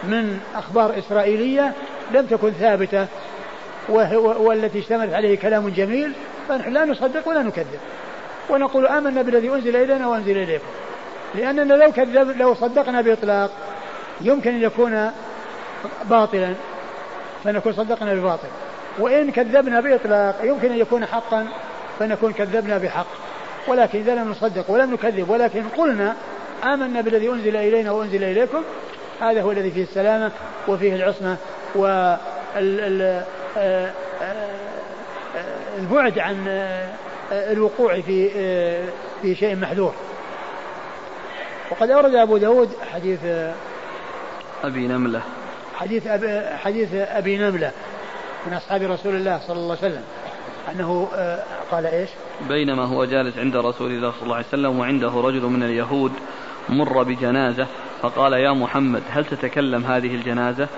من أخبار إسرائيلية لم تكن ثابتة والتي اشتملت عليه كلام جميل فنحن لا نصدق ولا نكذب. ونقول آمنا بالذي أنزل إلينا وأنزل إليكم. لأننا لو كذب لو صدقنا بإطلاق يمكن أن يكون باطلا. فنكون صدقنا بباطل. وإن كذبنا بإطلاق يمكن أن يكون حقا. فنكون كذبنا بحق. ولكن إذا لم نصدق ولم نكذب ولكن قلنا آمنا بالذي أنزل إلينا وأنزل إليكم هذا هو الذي فيه السلامة وفيه العصمة والبعد عن الوقوع في في شيء محذور. وقد أورد أبو داود حديث أبي نملة. حديث أبي حديث أبي نملة من أصحاب رسول الله صلى الله عليه وسلم. أنه قال إيش؟ بينما هو جالس عند رسول الله صلى الله عليه وسلم وعنده رجل من اليهود مر بجنازة فقال يا محمد هل تتكلم هذه الجنازة؟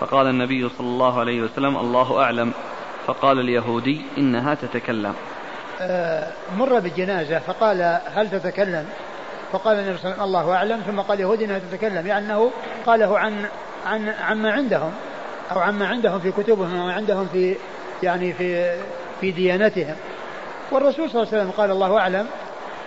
فقال النبي صلى الله عليه وسلم الله أعلم. فقال اليهودي إنها تتكلم. آه، مر بالجنازة فقال هل تتكلم؟ فقال النبي صلى الله عليه وسلم الله أعلم. ثم قال اليهودي إنها تتكلم يعني أنه قاله عن عن عما عندهم أو عما عندهم في كتبهم أو عندهم في يعني في في ديانتهم والرسول صلى الله عليه وسلم قال الله أعلم.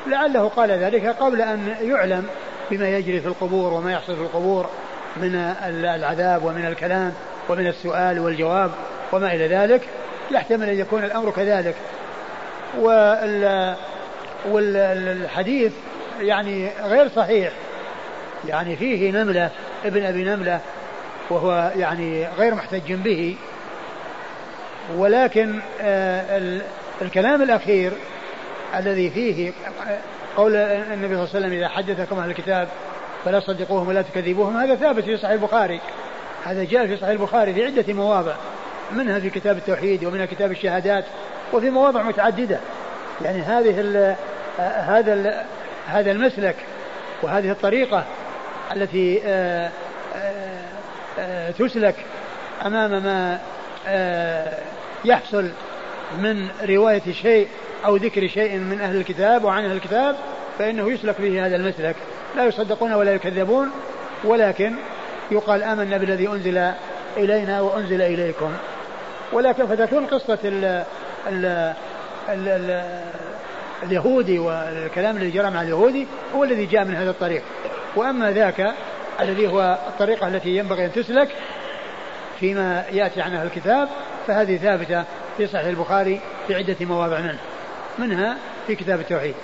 لعله قال ذلك قبل أن يعلم بما يجري في القبور وما يحصل في القبور من العذاب ومن الكلام ومن السؤال والجواب وما إلى ذلك. يحتمل أن يكون الأمر كذلك. والحديث يعني غير صحيح. يعني فيه نملة ابن أبي نملة وهو يعني غير محتج به. ولكن آه، الكلام الأخير الذي فيه قول النبي صلى الله عليه وسلم إذا حدثكم أهل الكتاب فلا تصدقوهم ولا تكذبوهم هذا ثابت في صحيح البخاري. هذا جاء في صحيح البخاري في عدة مواضع منها في كتاب التوحيد ومنها كتاب الشهادات وفي مواضع متعددة. يعني هذه ال هذا ال هذا المسلك وهذه الطريقة التي آه، آه، تسلك أمام ما يحصل من رواية شيء أو ذكر شيء من أهل الكتاب وعن أهل الكتاب فإنه يسلك به هذا المسلك. لا يصدقون ولا يكذبون ولكن يقال آمنا بالذي أنزل إلينا وأنزل إليكم. ولكن فتكون قصة ال ال ال اليهودي والكلام الذي جرى مع اليهودي هو الذي جاء من هذا الطريق. وأما ذاك الذي هو الطريقة التي ينبغي أن تسلك فيما يأتي عنها الكتاب فهذه ثابتة في صحيح البخاري في عدة مواضع منه. منها في كتاب التوحيد.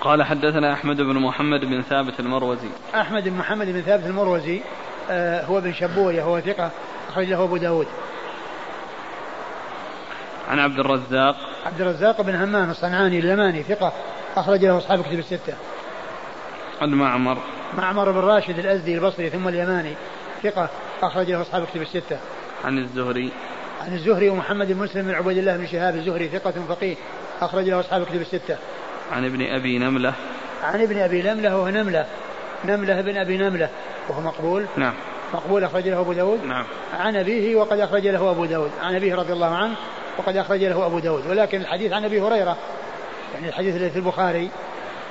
قال حدثنا أحمد بن محمد بن ثابت المروزي. أحمد بن محمد بن ثابت المروزي آه هو بن شبوية هو ثقة أخرج له أبو داود. عن عبد الرزاق. عبد الرزاق بن همام الصنعاني اليماني ثقة أخرج له أصحاب كتب الستة. عن معمر. معمر بن راشد الأزدي البصري ثم اليماني. ثقة أخرج له أصحاب كتب الستة. عن الزهري. عن الزهري ومحمد بن مسلم بن عبيد الله بن شهاب. الزهري ثقة فقيه أخرج له أصحاب كتب الستة. عن ابن أبي نملة. عن ابن أبي نملة وهو نملة. نملة بن أبي نملة وهو مقبول. نعم. مقبول أخرج له أبو داود. نعم. عن أبيه وقد أخرج له أبو داود. عن أبيه رضي الله عنه وقد أخرج له أبو داود. ولكن الحديث عن أبي هريرة يعني الحديث الذي في البخاري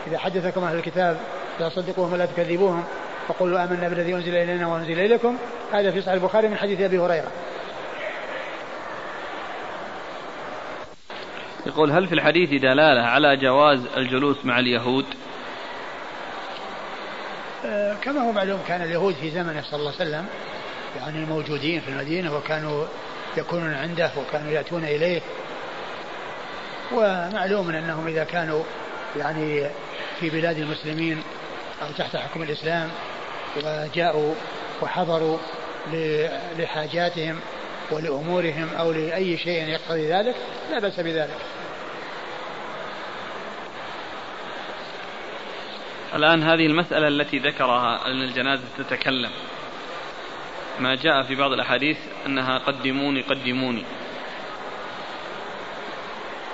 إذا حدثكم أهل الكتاب لا تصدقوهم ولا تكذبوهم. فقولوا آمنا بالذي أنزل إلينا وأنزل إليكم. هذا في صحيح البخاري من حديث أبي هريرة. يقول هل في الحديث دلالة على جواز الجلوس مع اليهود؟ آه، كما هو معلوم كان اليهود في زمنه صلى الله عليه وسلم يعني موجودين في المدينة وكانوا يكونون عنده وكانوا يأتون إليه. ومعلوم أنهم إذا كانوا يعني في بلاد المسلمين أو تحت حكم الإسلام وجاءوا وحضروا لحاجاتهم ولأمورهم أو لأي شيء يقتضي ذلك لا بأس بذلك. الآن هذه المسألة التي ذكرها أن الجنازة تتكلم. ما جاء في بعض الأحاديث أنها قدموني قدموني.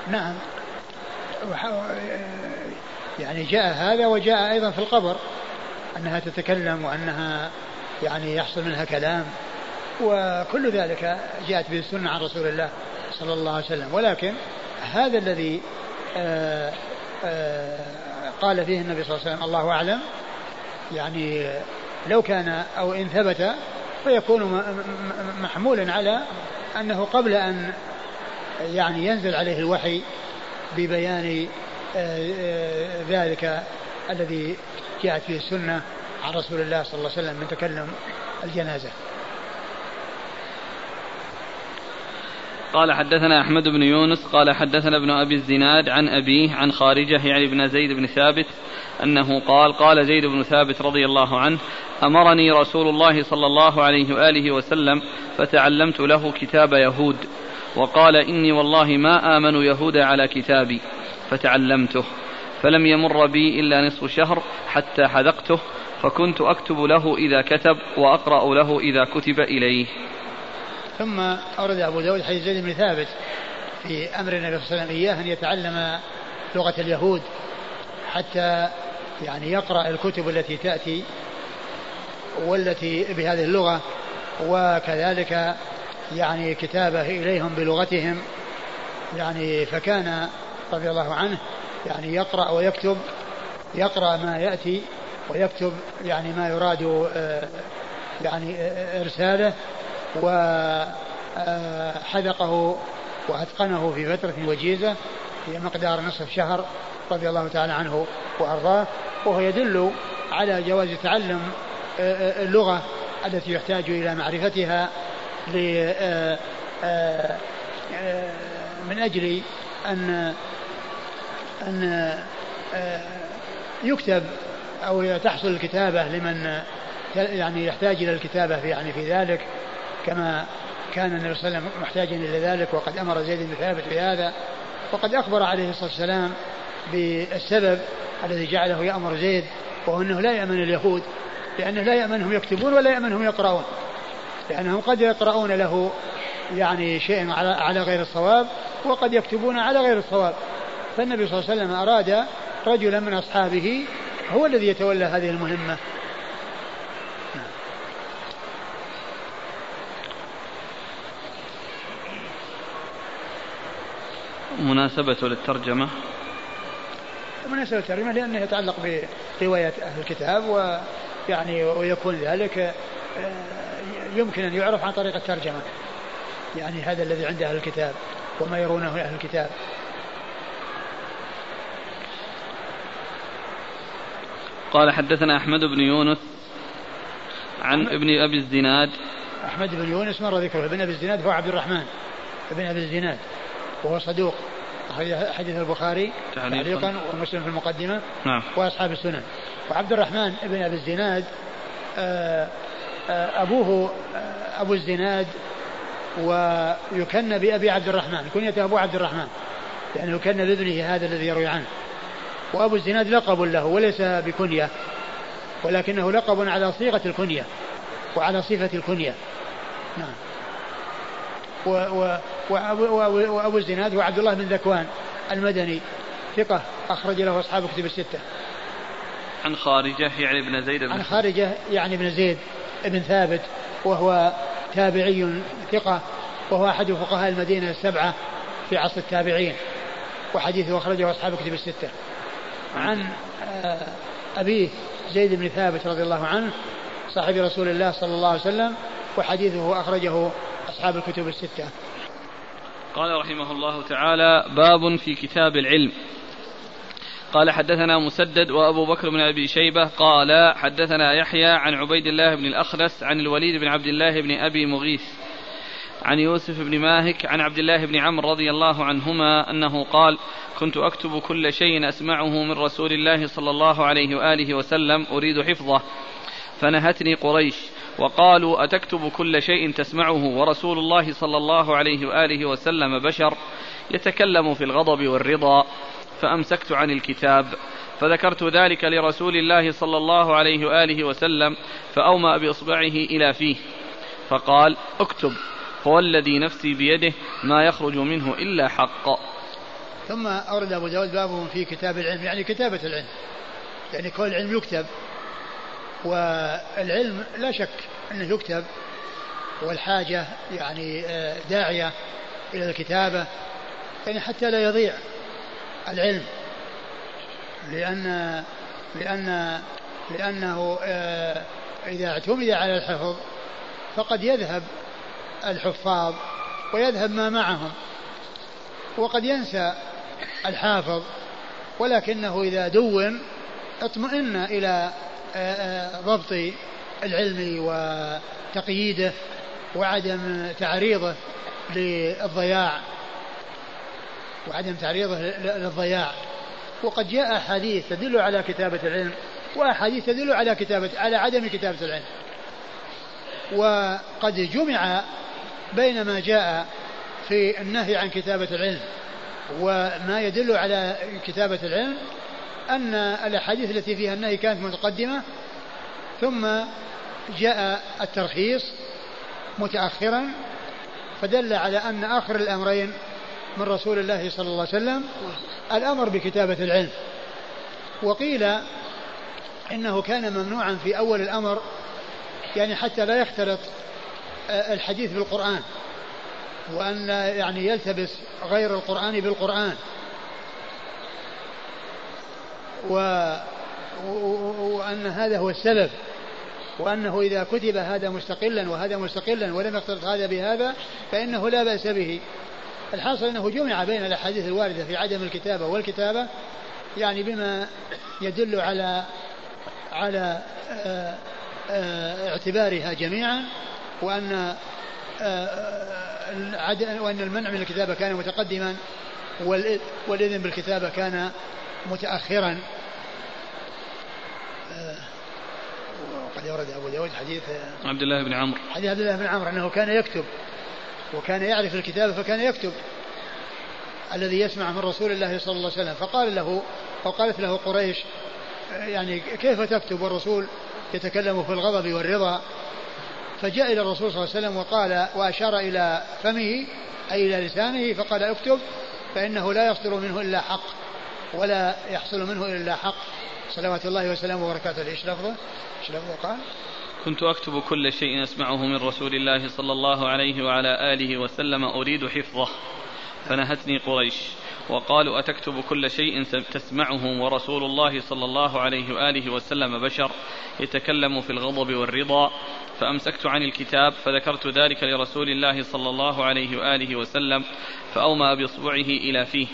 نعم. يعني جاء هذا وجاء أيضا في القبر. أنها تتكلم وأنها يعني يحصل منها كلام وكل ذلك جاءت به السنة عن رسول الله صلى الله عليه وسلم. ولكن هذا الذي آه، آه، قال فيه النبي صلى الله عليه وسلم الله أعلم يعني لو كان أو إن ثبت فيكون محمولا على أنه قبل أن يعني ينزل عليه الوحي ببيان آه، ذلك الذي جاءت فيه السنة عن رسول الله صلى الله عليه وسلم من تكلم الجنازة. قال حدثنا أحمد بن يونس قال حدثنا ابن أبي الزناد عن أبيه عن خارجة يعني ابن زيد بن ثابت أنه قال قال زيد بن ثابت رضي الله عنه أمرني رسول الله صلى الله عليه وآله وسلم فتعلمت له كتاب يهود وقال إني والله ما آمن يهود على كتابي فتعلمته. فلم يمر بي إلا نصف شهر حتى حذقته فكنت أكتب له إذا كتب وأقرأ له إذا كتب إليه. ثم أورد أبو داود حديث زيد بن ثابت في أمر النبي صلى الله عليه وسلم إياه أن يتعلم لغة اليهود حتى يعني يقرأ الكتب التي تأتي والتي بهذه اللغة وكذلك يعني كتابه إليهم بلغتهم. يعني فكان رضي الله عنه يعني يقرأ ويكتب يقرأ ما يأتي ويكتب يعني ما يراد آه، يعني آه، إرساله وحذقه وأتقنه في فترة وجيزة هي مقدار نصف شهر رضي الله تعالى عنه وأرضاه وهو يدل على جواز تعلم اللغة التي يحتاج إلى معرفتها من أجل أن أن يكتب أو تحصل الكتابة لمن يعني يحتاج إلى الكتابة في يعني في ذلك كما كان النبي صلى الله عليه وسلم محتاجا إلى ذلك وقد أمر زيد بن ثابت بهذا وقد أخبر عليه الصلاة والسلام بالسبب الذي جعله يأمر زيد وهو أنه لا يأمن اليهود لأنه لا يأمنهم يكتبون ولا يأمنهم يقرؤون لأنهم قد يقرؤون له يعني شيء على, على غير الصواب وقد يكتبون على غير الصواب. فالنبي صلى الله عليه وسلم أراد رجلا من أصحابه هو الذي يتولى هذه المهمة. مناسبته للترجمة؟ مناسبة الترجمة لأنه يتعلق برواية أهل الكتاب ويعني ويكون ذلك آه، يمكن أن يعرف عن طريق الترجمة. يعني هذا الذي عند أهل الكتاب وما يرونه أهل الكتاب. قال حدثنا أحمد بن يونس عن ابن أبي الزناد. أحمد بن يونس مر ذكره ابن أبي الزناد هو عبد الرحمن ابن أبي الزناد وهو صدوق حديث البخاري تعليقا ومسلم في المقدمة نعم. وأصحاب السنن. وعبد الرحمن ابن أبي الزناد آه، آه، أبوه آه، أبو الزناد ويكن بأبي عبد الرحمن كنيته أبو عبد الرحمن يعني يكن بابنه هذا الذي يروي عنه. وأبو الزناد لقب له وليس بكنية ولكنه لقب على صيغة الكنية وعلى صفة الكنية. نعم. و و وأبو, وأبو الزناد هو عبد الله بن ذكوان المدني ثقة أخرج له أصحاب كتب الستة. عن خارجة يعني ابن زيد بن عن خارجة يعني ابن زيد بن ثابت وهو تابعي ثقة وهو أحد فقهاء المدينة السبعة في عصر التابعين وحديثه أخرجه أصحاب كتب الستة. عن آه، أبيه زيد بن ثابت رضي الله عنه صاحب رسول الله صلى الله عليه وسلم وحديثه أخرجه أصحاب الكتب الستة. قال رحمه الله تعالى باب في كتاب العلم. قال حدثنا مسدد وأبو بكر بن أبي شيبة قال حدثنا يحيى عن عبيد الله بن الاخنس عن الوليد بن عبد الله بن أبي مغيث. عن يوسف بن ماهك عن عبد الله بن عمرو رضي الله عنهما أنه قال كنت أكتب كل شيء أسمعه من رسول الله صلى الله عليه وآله وسلم أريد حفظه. فنهتني قريش وقالوا أتكتب كل شيء تسمعه ورسول الله صلى الله عليه وآله وسلم بشر يتكلم في الغضب والرضا. فأمسكت عن الكتاب فذكرت ذلك لرسول الله صلى الله عليه وآله وسلم فأومأ بإصبعه إلى فيه فقال اكتب. فوالذي نفسي بيده ما يخرج منه إلا حق. ثم أورد أبو داود بابه في كتاب العلم يعني كتابة العلم. يعني كل العلم يكتب. والعلم لا شك أنه يكتب. والحاجة يعني آه، داعية إلى الكتابة. يعني حتى لا يضيع العلم. لأن لأن لأنه آه، إذا اعتمد على الحفظ فقد يذهب الحفاظ ويذهب ما معهم. وقد ينسى الحافظ ولكنه إذا دون اطمئن إلى آه، ضبط العلم وتقييده وعدم تعريضه للضياع. وعدم تعريضه للضياع. وقد جاء أحاديث تدل على كتابة العلم وأحاديث تدل على كتابة على عدم كتابة العلم. وقد جمع بين ما جاء في النهي عن كتابة العلم. وما يدل على كتابة العلم أن الأحاديث التي فيها النهي كانت متقدمة ثم جاء الترخيص متأخرا فدل على أن آخر الأمرين من رسول الله صلى الله عليه وسلم الأمر بكتابة العلم. وقيل إنه كان ممنوعا في أول الأمر يعني حتى لا يختلط الحديث بالقرآن وأن يعني يلتبس غير القرآن بالقرآن. و وأن هذا هو السبب وأنه إذا كتب هذا مستقلا وهذا مستقلا ولم يختلط هذا بهذا فإنه لا بأس به. الحاصل أنه جمع بين الأحاديث الواردة في عدم الكتابة والكتابة يعني بما يدل على على آه، آه، اعتبارها جميعا. وأن آه، وأن المنع من الكتابة كان متقدما والإذن بالكتابة كان متأخرا. وقد يورد أبو داود حديث عبد الله بن عمرو. حديث عبد الله بن عمرو أنه كان يكتب وكان يعرف الكتابة فكان يكتب الذي يسمع من رسول الله صلى الله عليه وسلم. فقال له أو قالت له قريش يعني كيف تكتب؟ والرسول يتكلم في الغضب والرضا. فجاء إلى الرسول صلى الله عليه وسلم وقال وأشار إلى فمه أي إلى لسانه فقال اكتب فإنه لا يصدر منه إلا حق ولا يحصل منه إلا حق صلوات الله وسلامه وبركاته إيش لفظه؟ إيش لفظه قال؟ كنت أكتب كل شيء أسمعه من رسول الله صلى الله عليه وعلى آله وسلم أريد حفظه فنهتني قريش وقالوا أتكتب كل شيء تسمعه ورسول الله صلى الله عليه وآله وسلم بشر يتكلم في الغضب والرضا. فأمسكت عن الكتاب فذكرت ذلك لرسول الله صلى الله عليه وآله وسلم فأومى بإصبعه إلى فيه.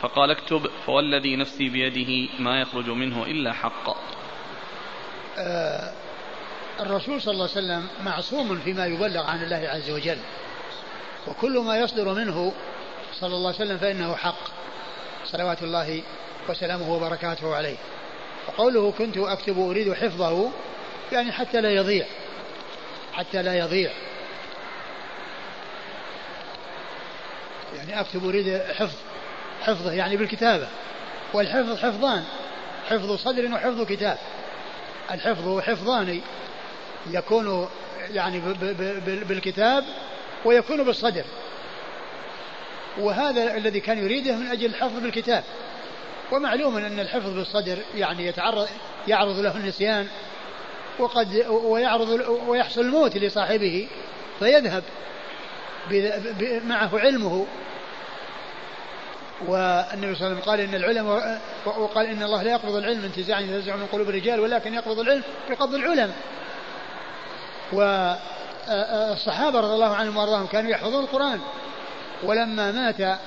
فقال اكتب فوالذي نفسي بيده ما يخرج منه إلا حق. آه الرسول صلى الله عليه وسلم معصوم فيما يبلغ عن الله عز وجل. وكل ما يصدر منه صلى الله عليه وسلم فإنه حق. صلوات الله وسلامه وبركاته عليه. وقوله كنت أكتب أريد حفظه يعني حتى لا يضيع. حتى لا يضيع. يعني أكتب أريد حفظ حفظه يعني بالكتابة. والحفظ حفظان. حفظ صدر وحفظ كتاب. الحفظ حفظان يكون يعني بالكتاب ويكون بالصدر. وهذا الذي كان يريده من أجل الحفظ بالكتاب. ومعلوم أن الحفظ بالصدر يعني يتعرض يعرض له النسيان وقد ويعرض ويحصل الموت لصاحبه فيذهب معه علمه. والنبي صلى الله عليه وسلم قال إن العلم وقال إن الله لا يقبض العلم انتزاعا ينتزع من قلوب الرجال ولكن يقبض العلم بقبض العلم. والصحابه رضي الله عنهم وأرضاهم كانوا يحفظون القرآن. ولما مات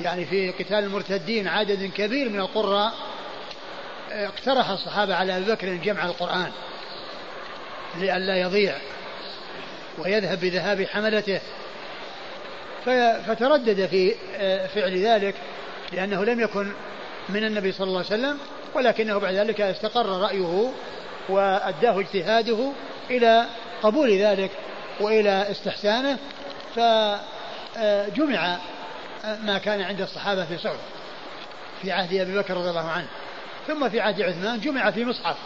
يعني في قتال المرتدين عدد كبير من القراء اقترح الصحابة على أبي بكر جمع القرآن لئلا يضيع ويذهب بذهاب حملته. فتردد في فعل ذلك لأنه لم يكن من النبي صلى الله عليه وسلم ولكنه بعد ذلك استقر رأيه وأداه اجتهاده إلى قبول ذلك وإلى استحسانه. فجمع ما كان عند الصحابة في صعب في عهد أبي بكر رضي الله عنه. ثم في عهد عثمان جمع في مصحف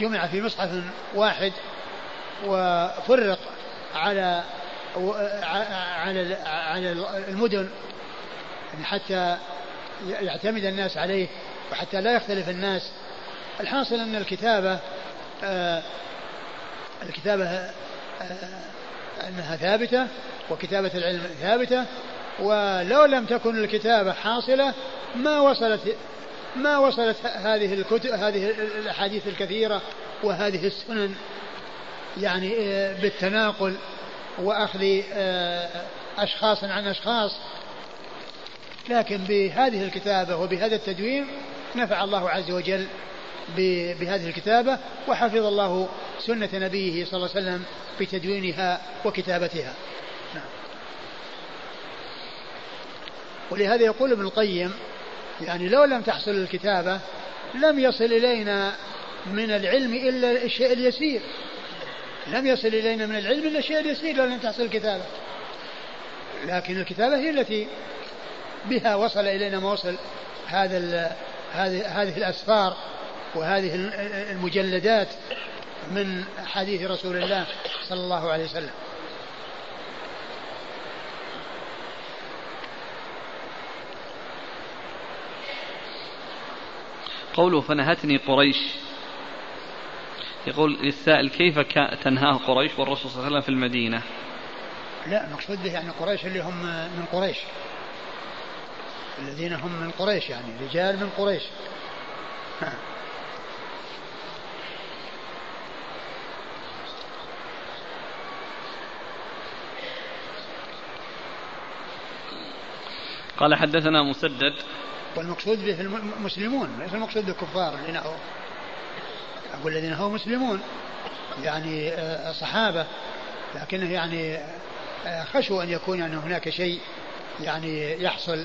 جمع في مصحف واحد وفرق على على على المدن. يعني حتى يعتمد الناس عليه وحتى لا يختلف الناس. الحاصل أن الكتابة آه الكتابة آه أنها ثابتة وكتابة العلم ثابتة ولو لم تكن الكتابة حاصلة ما وصلت ما وصلت هذه الكتب هذه الأحاديث الكثيرة وهذه السنن يعني آه، بالتناقل وأخذ آه، أشخاص عن أشخاص. لكن بهذه الكتابة وبهذا التدوين نفع الله عز وجل بهذه الكتابة وحفظ الله سنة نبيه صلى الله عليه وسلم بتدوينها وكتابتها. نعم. ولهذا يقول ابن القيم يعني لو لم تحصل الكتابة لم يصل إلينا من العلم إلا الشيء اليسير لم يصل إلينا من العلم إلا الشيء اليسير لو لم تحصل الكتابة لكن الكتابة هي التي بها وصل إلينا ما وصل هذا هذه هذه الأسفار وهذه المجلدات من حديث رسول الله صلى الله عليه وسلم. قوله فنهتني قريش. يقول للسائل كيف تنهاه قريش والرسول صلى الله عليه وسلم في المدينة؟ لا المقصود به يعني قريش اللي هم من قريش. الذين هم من قريش يعني رجال من قريش. قال حدثنا مسدد. والمقصود به المسلمون ليس المقصود بالكفار الذين هو أقول الذين هو مسلمون يعني آه، صحابة لكنه يعني آه، خشوا أن يكون يعني هناك شيء يعني يحصل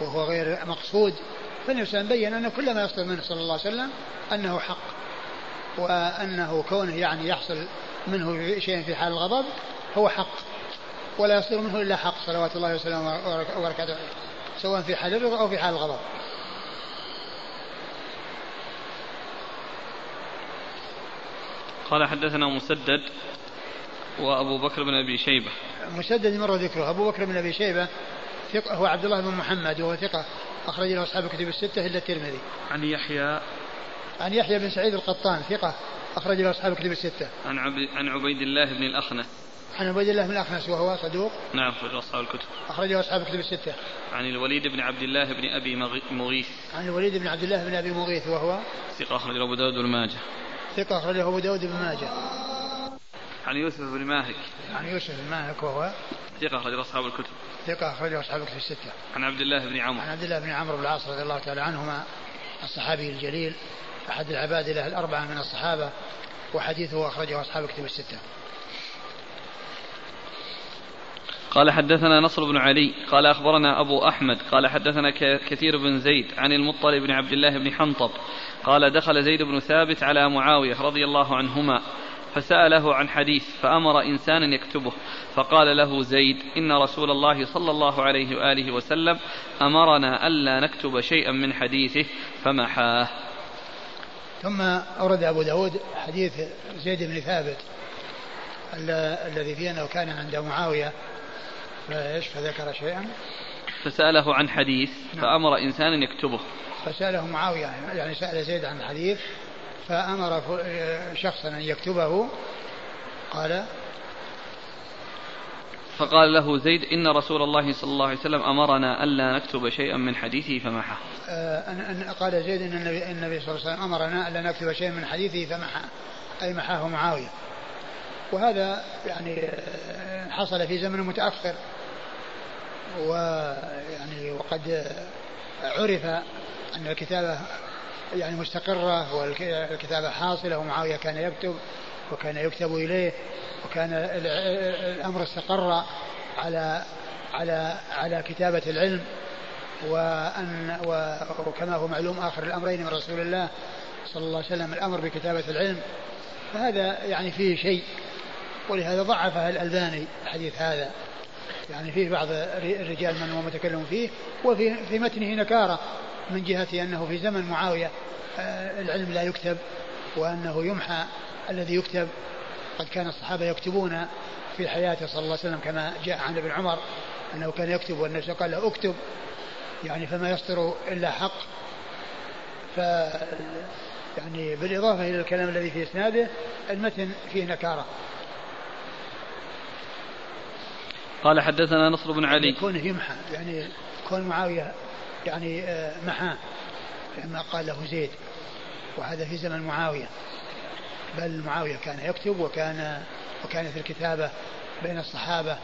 وهو غير مقصود. فالنبي بين أن كل ما يصدر منه صلى الله عليه وسلم أنه حق وأنه كونه يعني يحصل منه شيء في حال الغضب هو حق. ولا يصدر منه إلا حق صلوات الله وسلامه وبركاته. سواء في حال الرضا أو في حال الغضب. قال حدثنا مسدد وأبو بكر بن أبي شيبة. مسدد مر ذكره. أبو بكر بن أبي شيبة ثقة هو عبد الله بن محمد وهو ثقة أخرج له أصحاب الكتب الستة إلا الترمذي. عن يحيى. عن يحيى بن سعيد القطان ثقة أخرج له أصحاب الكتب الستة. عن عبيد الله بن الأخنس. عن عبيد الله بن الأخنس وهو صدوق. نعم أخرجه أصحاب الكتب. أخرجه أصحاب الكتب الستة. عن الوليد بن عبد الله بن أبي مغيث. عن الوليد بن عبد الله بن أبي مغيث وهو ثقة أخرجه أبو داود بن ماجه. ثقة أخرجه أبو داود بن ماجه. عن يوسف بن ماهك. عن يوسف بن ماهك وهو ثقة أخرجه أصحاب الكتب. ثقة أخرجه أصحاب الكتب الستة. عن عبد الله بن عمرو. عن عبد الله بن عمرو بن العاص رضي الله تعالى عنهما الصحابي الجليل أحد العبادلة الأربعة من الصحابة وحديثه أخرجه أصحاب كتب الستة. قال حدثنا نصر بن علي قال أخبرنا أبو أحمد قال حدثنا كثير بن زيد عن المطلب بن عبد الله بن حنطب قال دخل زيد بن ثابت على معاوية رضي الله عنهما فسأله عن حديث فأمر إنسانا يكتبه فقال له زيد إن رسول الله صلى الله عليه وآله وسلم أمرنا ألا نكتب شيئا من حديثه فمحاه. ثم أورد أبو داود حديث زيد بن ثابت الذي فيه أنه كان عند معاوية فإيش فذكر شيئا. فسأله عن حديث نعم. فأمر إنسانا يكتبه. فسأله معاوية يعني سأل زيد عن الحديث فأمر شخصا أن يكتبه. قال فقال له زيد إن رسول الله صلى الله عليه وسلم أمرنا ألا نكتب شيئا من حديثه فمحى. آه أن قال زيد إن النبي, النبي صلى الله عليه وسلم أمرنا ألا نكتب شيئا من حديثه فمحى أي محاه معاوية. وهذا يعني آه، حصل في زمن متأخر. ويعني وقد عرف أن الكتابة يعني مستقرة والكتابة حاصلة ومعاوية كان يكتب وكان يكتب إليه وكان الأمر استقر على على على كتابة العلم وأن وكما هو معلوم آخر الأمرين من رسول الله صلى الله عليه وسلم الأمر بكتابة العلم فهذا يعني فيه شيء ولهذا ضعفها الألباني الحديث هذا. يعني فيه بعض الرجال من هو متكلم فيه وفي في متنه نكارة من جهة أنه في زمن معاوية آه، العلم لا يكتب وأنه يمحى الذي يكتب. قد كان الصحابة يكتبون في حياته صلى الله عليه وسلم كما جاء عن ابن عمر أنه كان يكتب والنبي قال له اكتب يعني فما يصدر إلا حق. ف يعني بالإضافة إلى الكلام الذي في إسناده المتن فيه نكارة. قال حدثنا نصر بن علي. كونه يمحى يعني كون معاوية يعني آه، محاه كما قال له زيد. وهذا في زمن معاوية. بل معاوية كان يكتب وكان وكانت الكتابة بين الصحابة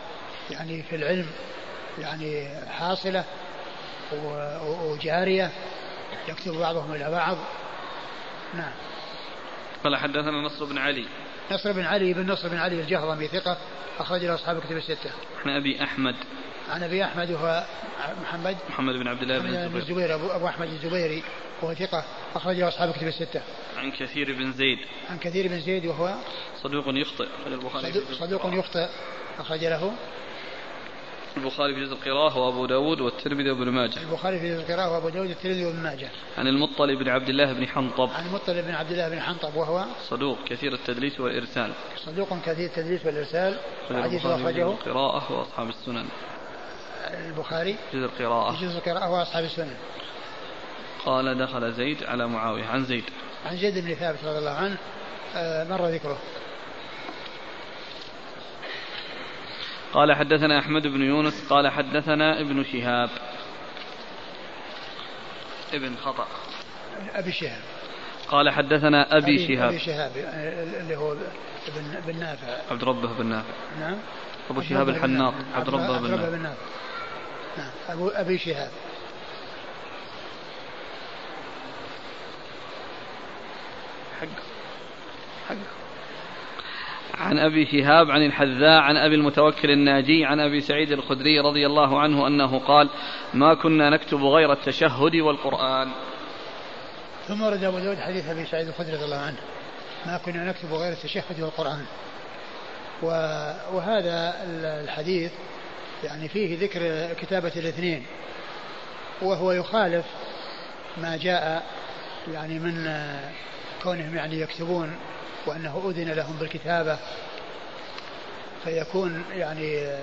يعني في العلم يعني حاصلة وجارية يكتب بعضهم إلى بعض. نعم. قال حدثنا نصر بن علي. نصر بن علي بن نصر بن علي الجهضمي ثقة أخرج له أصحاب الكتب الستة. عن أبي أحمد. عن أبي أحمد وهو محمد محمد بن عبد الله بن الزبير. الزبير أبو, أبو أحمد الزبيري وهو ثقة أخرج له أصحاب الكتب الستة. عن كثير بن زيد. عن كثير بن زيد وهو صدوق يخطئ أخرج البخاري صدوق, صدوق يخطئ أخرج له البخاري في جزء القراءة وأبو داود والترمذي وابن ماجه. البخاري في جزء القراءة وأبو داود والترمذي وابن ماجه. عن المطلب بن عبد الله بن حنطب. عن المطلب بن عبد الله بن حنطب وهو صدوق كثير التدليس والإرسال. صدوق كثير التدليس والإرسال. حديث أخرجه. القراءة وأصحاب السنن. البخاري جزء القراءة. جزء القراءة وأصحاب السنن. قال دخل زيد على معاوية. عن زيد. عن زيد بن ثابت رضي الله عنه آه، مر ذكره. قال حدثنا أحمد بن يونس قال حدثنا ابن شهاب. ابن خطأ. أبي شهاب. قال حدثنا أبي, أبي شهاب. أبي شهاب اللي هو ابن بن نافع. عبد ربه بن نافع. نعم. أبو شهاب الحناط عبد ربه بن نافع. نعم. أبو أبي شهاب. حق. حق. عن أبي شهاب عن الحذاء عن أبي المتوكل الناجي عن أبي سعيد الخدري رضي الله عنه أنه قال ما كنا نكتب غير التشهد والقرآن. ثم ورد أبو داود حديث أبي سعيد الخدري رضي الله عنه ما كنا نكتب غير التشهد والقرآن. وهذا الحديث يعني فيه ذكر كتابة الاثنين وهو يخالف ما جاء يعني من كونهم يعني يكتبون وأنه أذن لهم بالكتابة فيكون يعني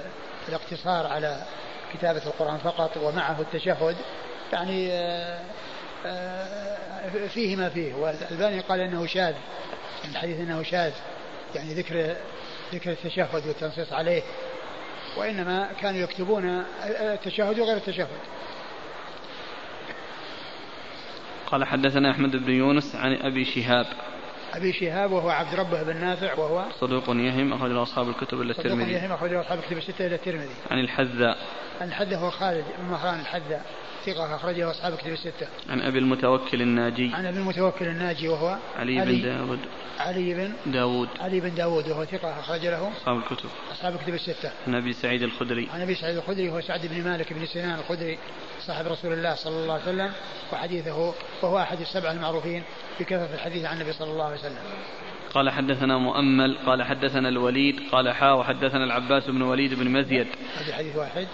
الاقتصار على كتابة القرآن فقط ومعه التشهد يعني آه، آه، فيه ما فيه. والألباني قال إنه شاذ الحديث إنه شاذ يعني ذكر ذكر التشهد والتنصيص عليه. وإنما كانوا يكتبون التشهد وغير التشهد. قال حدثنا أحمد بن يونس عن أبي شهاب. أبي شهاب وهو عبد ربه بن نافع وهو صدوق يهم أخرج أصحاب الكتب إلا الترمذي. صدوق يهم أخرج أصحاب الكتب الستة إلى الترمذي. عن الحذاء. عن الحذاء هو خالد بن مهران الحذاء. ثقة أخرجه أصحاب كتب الستة. عن أبي المتوكل الناجي. عن أبي المتوكل الناجي وهو علي, علي بن داود. علي بن داود. علي بن داود وهو ثقة أخرج له أصحاب الكتب. أصحاب كتب الستة. عن أبي سعيد الخدري. عن أبي سعيد الخدري وهو سعد بن مالك بن سنان الخدري صاحب رسول الله صلى الله عليه وسلم وحديثه وهو أحد السبع المعروفين بكثرة الحديث عن النبي صلى الله عليه وسلم. قال حدثنا مؤمل قال حدثنا الوليد قال حا وحدثنا العباس بن وليد بن مزيد هذا حديث واحد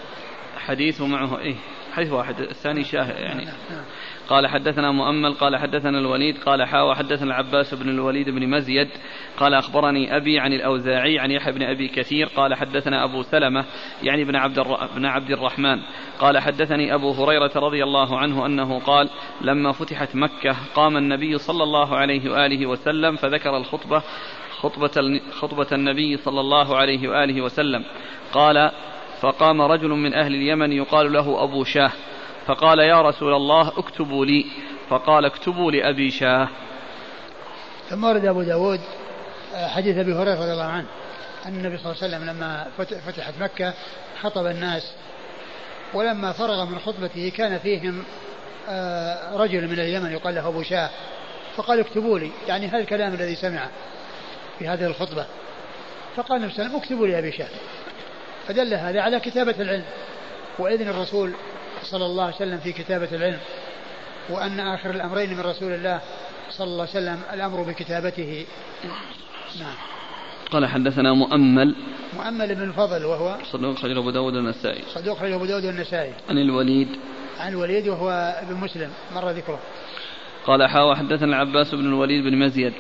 حديثه معه إيه حديث واحد الثاني شاهد يعني نعم، نعم. قال حدثنا مؤمل قال حدثنا الوليد قال حا وحدثنا العباس بن الوليد بن مزيد قال أخبرني أبي عن الأوزاعي عن يحيى بن أبي كثير قال حدثنا أبو سلمة يعني بن عبد, بن عبد الرحمن قال حدثني أبو هريرة رضي الله عنه أنه قال لما فتحت مكة قام النبي صلى الله عليه وآله وسلم فذكر الخطبة خطبة, خطبة النبي صلى الله عليه وآله وسلم قال فقام رجل من أهل اليمن يقال له أبو شاه فقال يا رسول الله اكتبوا لي فقال اكتبوا لأبي شاه. ثم ورد أبو داود آه، حديث أبي هريرة رضي الله عنه أن النبي صلى الله عليه وسلم لما فتحت مكة خطب الناس ولما فرغ من خطبته كان فيهم آه، رجل من اليمن يقال له أبو شاه فقال اكتبوا لي يعني هذا الكلام الذي سمعه في هذه الخطبة. فقال النبي صلى الله عليه وسلم اكتبوا لي أبي شاه. فدل هذا على كتابة العلم. وإذن الرسول صلى الله عليه وسلم في كتابة العلم. وأن آخر الأمرين من رسول الله صلى الله عليه وسلم الأمر بكتابته. نعم. قال حدثنا مؤمل. مؤمل بن الفضل وهو صدوق خرج أبو داود النسائي صدوق خرج أبو داود النسائي عن الوليد. عن الوليد وهو ابن مسلم. مر ذكره. قال حا وحدثنا العباس بن الوليد بن مزيد.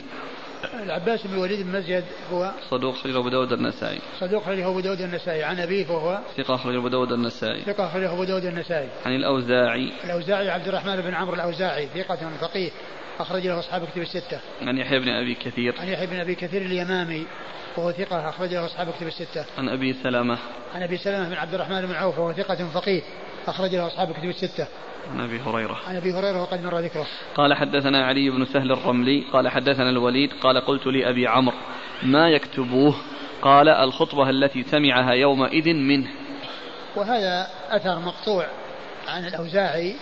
العباس بن الوليد بن مزيد هو صدوق خرج أبو داود النسائي صدوق خرج أبو داود النسائي عن أبيه وهو ثقة خرج أبو داود النسائي ثقة خرج أبو داود النسائي عن الأوزاعي الأوزاعي عبد الرحمن بن عمرو الأوزاعي ثقة فقيه أخرج له أصحاب كتب الستة. عن يحيى بن أبي كثير. عن يحيى بن أبي كثير اليمامي وهو ثقة أخرج له أصحاب كتب الستة. عن أبي سلمة. عن أبي سلمة بن عبد الرحمن بن عوف وهو ثقة فقيه أخرج له أصحاب كتب الستة. عن أبي هريرة. عن أبي هريرة وقد مر ذكره. قال حدثنا علي بن سهل الرملي قال حدثنا الوليد قال قلت لابي عمرو ما يكتبوه؟ قال الخطبة التي سمعها يومئذ منه. وهذا أثر مقطوع عن الأوزاعي.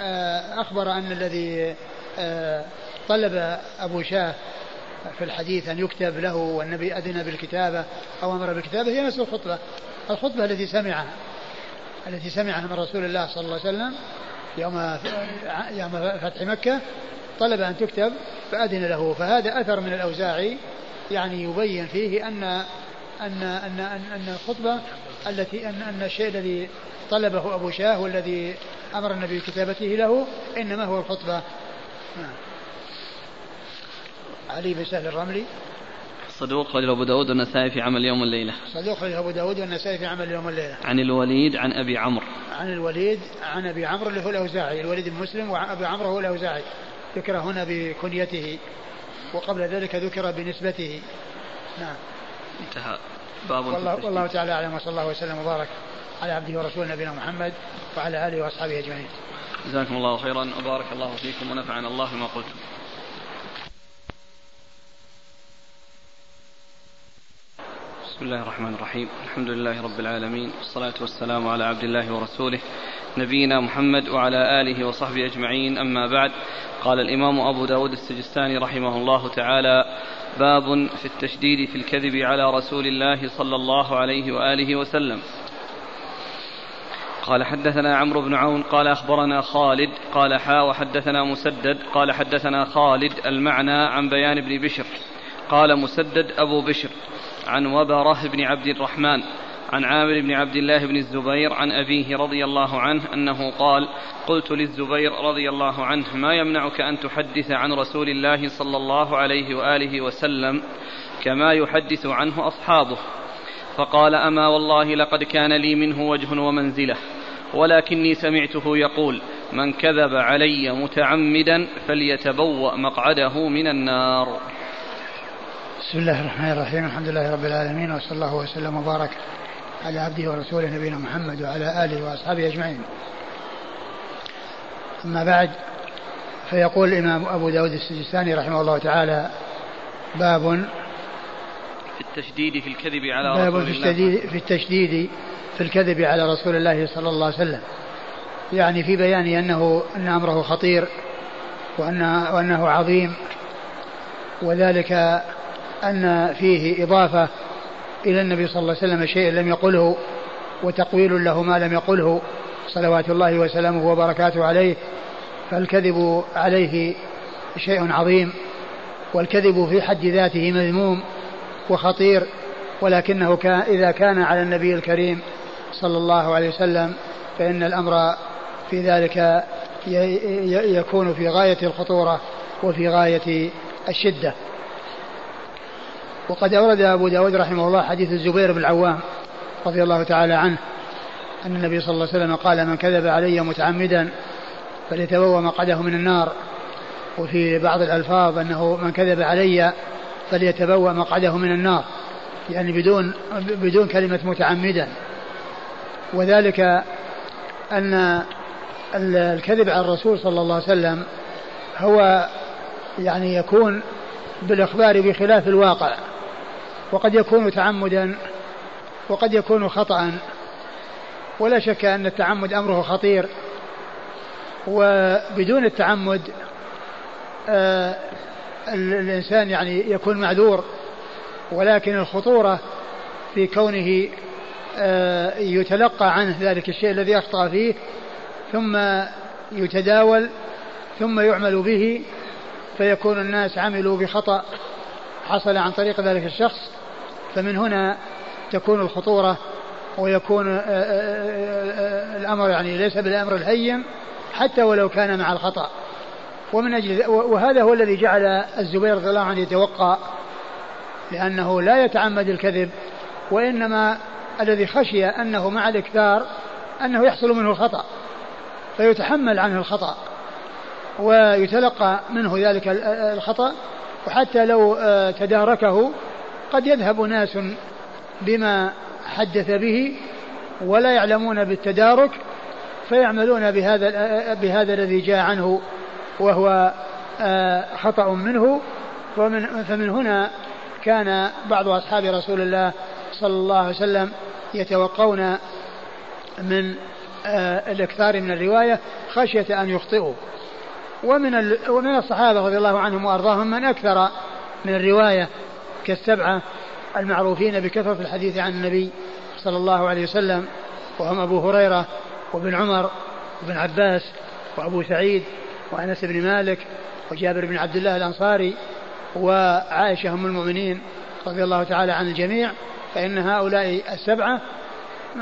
آه، أخبر أن الذي آه، طلب أبو شاه في الحديث أن يكتب له والنبي أذن بالكتابة أو أمر بالكتابة هي نفس الخطبة. الخطبة التي سمعها. التي سمعها من رسول الله صلى الله عليه وسلم يوم يوم فتح مكة طلب أن تكتب فأذن له. فهذا أثر من الأوزاعي يعني يبين فيه أن أن أن أن, أن الخطبة التي أن أن الشيء الذي طلبه أبو شاه والذي أمر النبي بكتابته له إنما هو الخطبة. نعم. علي بن سهل الرملي. صدوق خرج أبو داود والنسائي في عمل يوم الليلة. صدوق خرج أبو داود والنسائي في عمل يوم الليلة. عن الوليد عن أبي عمرو. عن الوليد عن أبي عمرو اللي هو الأوزاعي الوليد بن مسلم وأبي عمرو هو الأوزاعي ذكر هنا بكنيته وقبل ذلك ذكر بنسبته. نعم. انتهى. باب والله, والله تعالى أعلم وصلى الله وسلم وبارك على عبده ورسوله نبينا محمد وعلى آله وأصحابه أجمعين. جزاكم الله خيرا وبارك الله فيكم ونفعنا الله بما قلتم. بسم الله الرحمن الرحيم. الحمد لله رب العالمين. والصلاة والسلام على عبد الله ورسوله نبينا محمد وعلى آله وصحبه أجمعين. أما بعد قال الإمام أبو داود السجستاني رحمه الله تعالى باب في التشديد في الكذب على رسول الله صلى الله عليه وآله وسلم. قال حدثنا عمرو بن عون قال أخبرنا خالد قال حا وحدثنا مسدد قال حدثنا خالد المعنى عن بيان بن بشر قال مسدد أبو بشر. عن وبره بن عبد الرحمن عن عامر بن عبد الله بن الزبير عن أبيه رضي الله عنه أنه قال قلت للزبير رضي الله عنه ما يمنعك أن تحدث عن رسول الله صلى الله عليه وآله وسلم كما يحدث عنه أصحابه؟ فقال أما والله لقد كان لي منه وجه ومنزلة ولكني سمعته يقول من كذب علي متعمدا فليتبوأ مقعده من النار. بسم الله الرحمن الرحيم الحمد لله رب العالمين وصلى الله وسلم وبارك على عبده ورسوله نبينا محمد وعلى آله وأصحابه أجمعين. أما بعد فيقول الإمام أبو داود السجستاني رحمه الله تعالى باب في التشديد في الكذب على باب رسول في التشديد في التشديد في الكذب على رسول الله صلى الله عليه وسلم. يعني في بيان أنه أن أمره خطير وأن وأنه عظيم وذلك أن فيه إضافة إلى النبي صلى الله عليه وسلم شيء لم يقله وتقويل له ما لم يقله صلوات الله وسلامه وبركاته عليه. فالكذب عليه شيء عظيم والكذب في حد ذاته مذموم وخطير ولكنه كان إذا كان على النبي الكريم صلى الله عليه وسلم فإن الأمر في ذلك يكون في غاية الخطورة وفي غاية الشدة. وقد أورد أبو داود رحمه الله حديث الزبير بن العوام رضي الله تعالى عنه أن النبي صلى الله عليه وسلم قال من كذب علي متعمدا فليتبوأ مقعده من النار وفي بعض الألفاظ أنه من كذب علي فليتبوأ مقعده من النار يعني بدون بدون كلمة متعمدا وذلك أن الكذب على الرسول صلى الله عليه وسلم هو يعني يكون بالإخبار بخلاف الواقع وقد يكون تعمدا وقد يكون خطأ. ولا شك أن التعمد أمره خطير. وبدون التعمد آه الإنسان يعني يكون معذور. ولكن الخطورة في كونه آه يتلقى عنه ذلك الشيء الذي أخطأ فيه ثم يتداول ثم يعمل به فيكون الناس عملوا بخطأ حصل عن طريق ذلك الشخص. فمن هنا تكون الخطورة ويكون آه، آه، آه، الأمر يعني ليس بالأمر الهين حتى ولو كان مع الخطأ. ومن أجل وهذا هو الذي جعل الزبير رضي الله عنه يتوقع لأنه لا يتعمد الكذب وإنما الذي خشي أنه مع الإكثار أنه يحصل منه الخطأ فيتحمل عنه الخطأ ويتلقى منه ذلك الخطأ وحتى لو تداركه قد يذهب ناس بما حدث به ولا يعلمون بالتدارك فيعملون بهذا بهذا الذي جاء عنه وهو آه، خطأ منه. ومن فمن هنا كان بعض أصحاب رسول الله صلى الله عليه وسلم يتوقون من آه، الإكثار من الرواية خشية أن يخطئوا. ومن ومن الصحابة رضي الله عنهم وأرضاهم من أكثر من الرواية. كالسبعة المعروفين بكثرة الحديث عن النبي صلى الله عليه وسلم وهم أبو هريرة وابن عمر وابن عباس وأبو سعيد وأنس بن مالك وجابر بن عبد الله الأنصاري وعائشة أم المؤمنين رضي الله تعالى عن الجميع فإن هؤلاء السبعة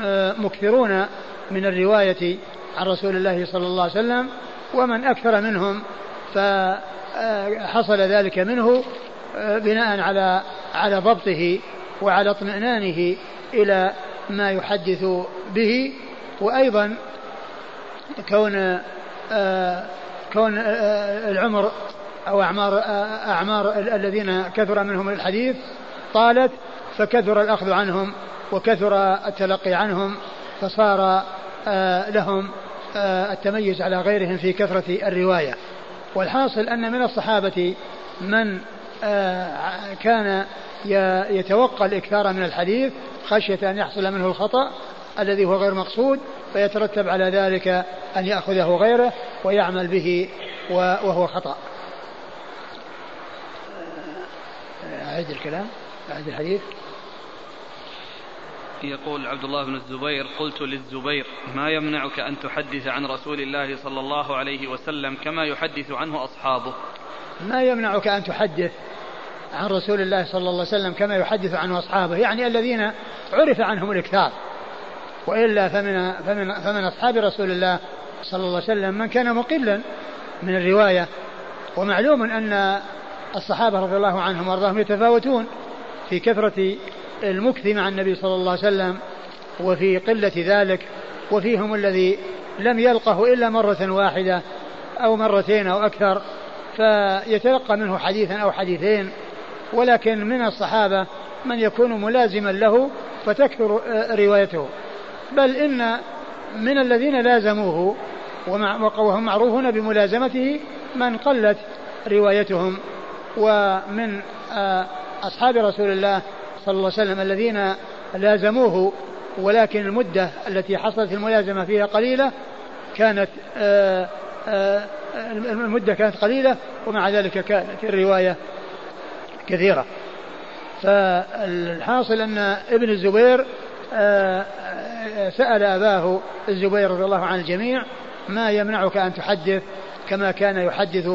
آه، مكثرون من الرواية عن رسول الله صلى الله عليه وسلم ومن أكثر منهم فحصل ذلك منه آه، بناء على على ضبطه وعلى اطمئنانه إلى ما يحدث به وأيضا كون آه كون آه العمر أو أعمار آه أعمار الذين كثر منهم الحديث طالت فكثر الأخذ عنهم وكثر التلقي عنهم فصار آه لهم آه التميز على غيرهم في كثرة الرواية. والحاصل أن من الصحابة من آه، كان يتوقع الإكثار من الحديث خشية أن يحصل منه الخطأ الذي هو غير مقصود فيترتب على ذلك أن يأخذه غيره ويعمل به وهو خطأ. أعيد الكلام أعيد الحديث. يقول عبد الله بن الزبير قلت للزبير ما يمنعك أن تحدث عن رسول الله صلى الله عليه وسلم كما يحدث عنه أصحابه؟ ما يمنعك أن تحدث عن رسول الله صلى الله عليه وسلم كما يحدث عنه أصحابه يعني الذين عرف عنهم الإكثار. وإلا فمن, فمن, فمن أصحاب رسول الله صلى الله عليه وسلم من كان مقلا من الرواية. ومعلوم أن الصحابة رضي الله عنهم وأرضاهم يتفاوتون في كثرة المكث مع النبي صلى الله عليه وسلم وفي قلة ذلك وفيهم الذي لم يلقه إلا مرة واحدة أو مرتين أو أكثر. فيتلقى منه حديثا أو حديثين ولكن من الصحابة من يكون ملازما له فتكثر آه، روايته. بل إن من الذين لازموه وهم معروفون بملازمته من قلت روايتهم. ومن آه، أصحاب رسول الله صلى الله عليه وسلم الذين لازموه ولكن المدة التي حصلت الملازمة فيها قليلة كانت آه، آه، المدة كانت قليلة ومع ذلك كانت الرواية كثيرة. فالحاصل أن ابن الزبير آه، سأل أباه الزبير رضي الله عن الجميع ما يمنعك أن تحدث كما كان يحدث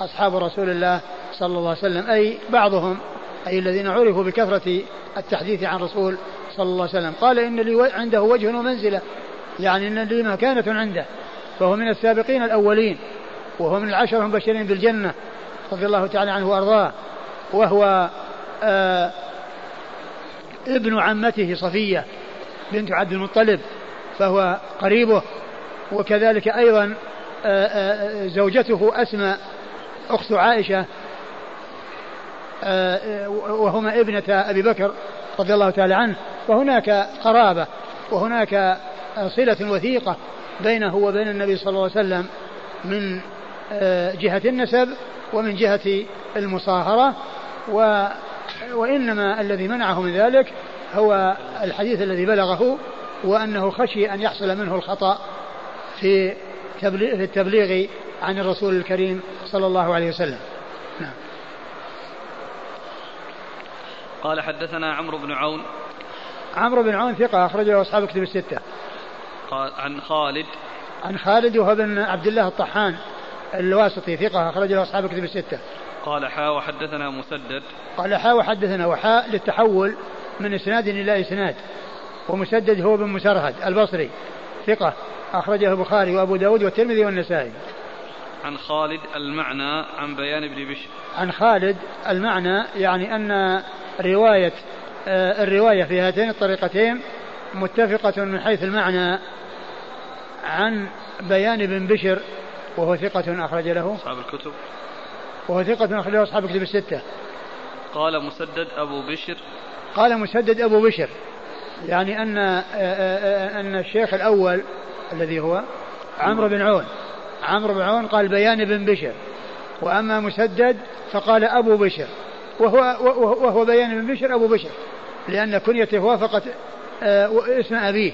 أصحاب رسول الله صلى الله عليه وسلم؟ أي بعضهم أي الذين عرفوا بكثرة التحديث عن رسول صلى الله عليه وسلم. قال إن لي عنده وجه ومنزلة يعني إن لي مكانة عنده فهو من السابقين الأولين. وهو من العشر المبشرين بالجنة رضي الله تعالى عنه وأرضاه وهو آه ابن عمته صفية بنت عبد المطلب فهو قريبه وكذلك أيضا آه، آه، زوجته أسماء أخت عائشة آه، وهما ابنة أبي بكر رضي الله تعالى عنه فهناك قرابة وهناك صلة وثيقة بينه وبين النبي صلى الله عليه وسلم من جهة النسب ومن جهة المصاهرة و وإنما الذي منعه من ذلك هو الحديث الذي بلغه وأنه خشي أن يحصل منه الخطأ في التبليغ عن الرسول الكريم صلى الله عليه وسلم. نعم. قال حدثنا عمرو بن عون. عمرو بن عون ثقة أخرجه أصحاب كتب الستة. قال عن خالد. عن خالد وهو بن عبد الله الطحان. الواسطي ثقة أخرجه أصحاب كتب الستة. قال حاء وحدثنا مسدد. قال حاء وحدثنا وحاء للتحول من إسناد إلى إسناد ومسدد هو بن مسرهد البصري ثقة أخرجه البخاري وأبو داود والترمذي والنسائي. عن خالد المعنى عن بيان ابن بشر. عن خالد المعنى يعني أن رواية آه، الرواية في هاتين الطريقتين متفقة من حيث المعنى عن بيان بن بشر وهو ثقة أخرج له. أصحاب الكتب. وهو ثقة أخرج له أصحاب الكتب الستة. قال مسدد أبو بشر. قال مسدد أبو بشر. يعني أن آه، آه، أن الشيخ الأول الذي هو عمرو بن عون. عمرو بن عون قال بيان بن بشر. وأما مسدد فقال أبو بشر. وهو, وهو بيان بن بشر أبو بشر. لأن كنيته وافقت آه، اسم أبيه.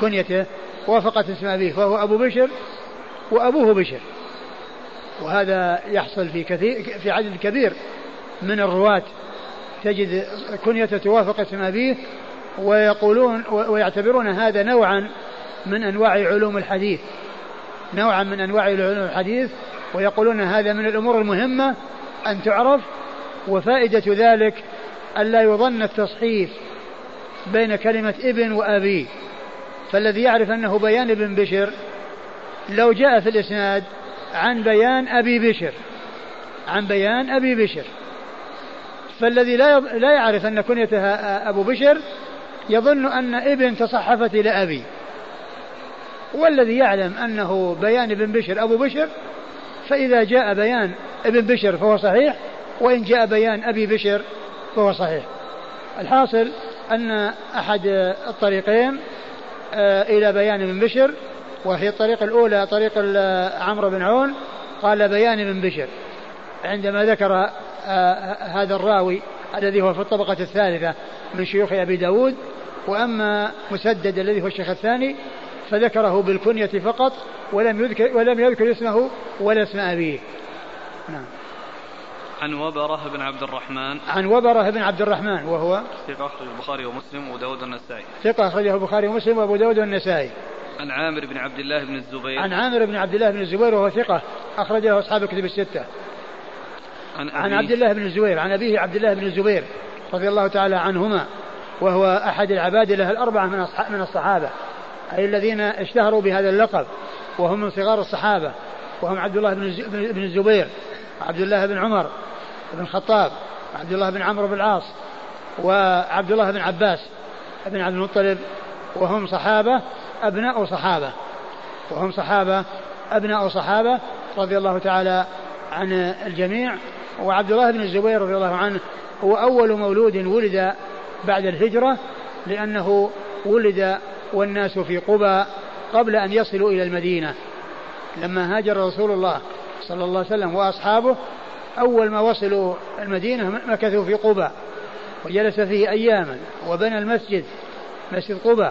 كنيته وافقت اسم أبيه. فهو أبو بشر وأبوه بشر. وهذا يحصل في كثير في عدد كبير من الرواة. تجد كنيته توافق اسم أبيه ويقولون ويعتبرون هذا نوعا من أنواع علوم الحديث. نوعا من أنواع علوم الحديث ويقولون هذا من الأمور المهمة أن تعرف وفائدة ذلك ألا يظن التصحيف بين كلمة ابن وأبي. فالذي يعرف أنه بيان ابن بشر لو جاء في الإسناد عن بيان أبي بشر عن بيان أبي بشر. فالذي لا لا يعرف أن كنيتها أبو بشر يظن أن ابن تصحفت إلى أبي. والذي يعلم أنه بيان ابن بشر أبو بشر فإذا جاء بيان ابن بشر فهو صحيح وإن جاء بيان أبي بشر فهو صحيح. الحاصل أن أحد الطريقين آه، إلى بيان ابن بشر وهي الطريقة الأولى طريق عمرو بن عون قال بيان ابن بشر. عندما ذكر آه، هذا الراوي الذي هو في الطبقة الثالثة من شيوخ أبي داود وأما مسدد الذي هو الشيخ الثاني فذكره بالكنية فقط ولم يذكر ولم يذكر اسمه ولا اسم أبيه. نعم. عن وبرة بن عبد الرحمن. عن وبرة بن عبد الرحمن وهو ثقة أخرجه البخاري ومسلم وأبو داود والنسائي. ثقة أخرجه البخاري ومسلم وأبو داود والنسائي. عن عامر بن عبد الله بن الزبير. عن عامر بن عبد الله بن الزبير وهو ثقة أخرجه أصحاب الكتب الستة. عن, عن عبد الله بن الزبير عن أبيه عبد الله بن الزبير رضي الله تعالى عنهما وهو أحد العباد له الأربعة من من الصحابة أي الذين اشتهروا بهذا اللقب وهم من صغار الصحابة وهم عبد الله بن الزبير عبد الله بن عمر بن الخطاب عبد الله بن عمرو بن العاص وعبد الله بن عباس بن عبد المطلب وهم صحابة أبناء صحابة. وهم صحابة أبناء صحابة رضي الله تعالى عن الجميع. وعبد الله بن الزبير رضي الله عنه هو أول مولود ولد بعد الهجرة لأنه ولد والناس في قبى قبل أن يصلوا إلى المدينة. لما هاجر رسول الله صلى الله عليه وسلم وأصحابه أول ما وصلوا المدينة مكثوا في قبى وجلس فيه أياما وبنى المسجد مسجد قبى.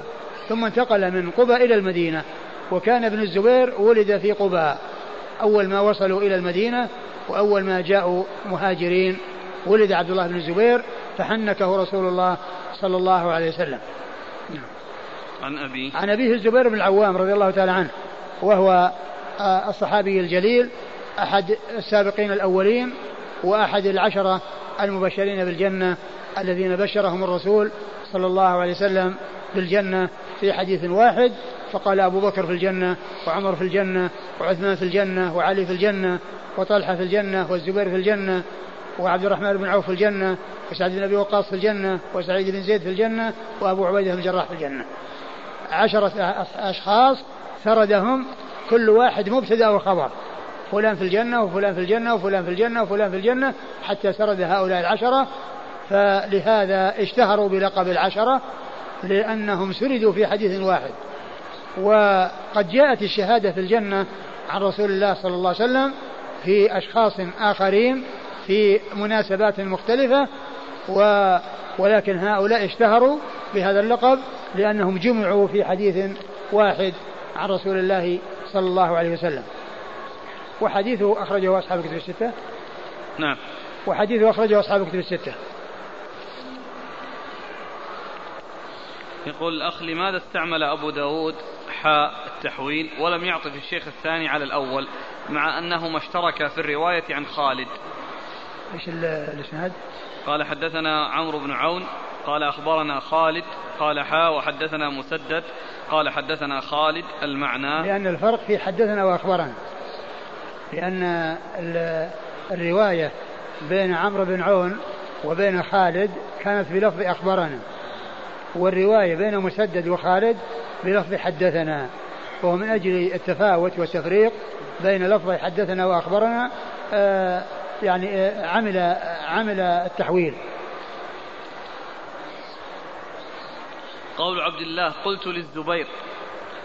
ثم انتقل من قبى إلى المدينة. وكان ابن الزبير ولد في قباء. أول ما وصلوا إلى المدينة وأول ما جاءوا مهاجرين ولد عبد الله بن الزبير فحنكه رسول الله صلى الله عليه وسلم. عن أبي. عن أبيه الزبير بن العوام رضي الله تعالى عنه وهو آه، الصحابي الجليل أحد السابقين الأولين وأحد العشرة المبشرين بالجنة الذين بشرهم الرسول صلى الله عليه وسلم بالجنة في حديث واحد فقال أبو بكر في الجنة وعمر في الجنة وعثمان في الجنة وعلي في الجنة وطلحة في الجنة والزبير في الجنة وعبد الرحمن بن عوف في الجنة وسعد بن أبي وقاص في الجنة وسعيد بن زيد في الجنة وأبو عبيدة بن الجراح في الجنة عشرة أشخاص سردهم كل واحد مبتدأ وخبر فلان في الجنة وفلان في الجنة وفلان في الجنة وفلان في الجنة حتى سرد هؤلاء العشرة فلهذا اشتهروا بلقب العشرة لأنهم سردوا في حديث واحد. وقد جاءت الشهادة في الجنة عن رسول الله صلى الله عليه وسلم في أشخاص آخرين في مناسبات مختلفة و ولكن هؤلاء اشتهروا بهذا اللقب لأنهم جمعوا في حديث واحد عن رسول الله صلى الله عليه وسلم. وحديثه أخرجه أصحاب الكتب الستة. نعم. وحديثه أخرجه أصحاب الكتب الستة. يقول الأخ لماذا استعمل أبو داود حاء التحويل ولم يعطف الشيخ الثاني على الأول مع أنهما اشتركا في الرواية عن خالد؟ إيش الإسناد؟ قال حدثنا عمرو بن عون قال أخبرنا خالد قال حاء وحدثنا مسدد قال حدثنا خالد المعنى. لأن الفرق في حدثنا وأخبرنا. لأن الرواية بين عمرو بن عون وبين خالد كانت بلفظ أخبرنا. والرواية بين مسدد وخالد بلفظ حدثنا وهو من أجل التفاوت والتفريق بين لفظ حدثنا وأخبرنا آه يعني آه عمل عمل التحويل. قول عبد الله قلت للزبير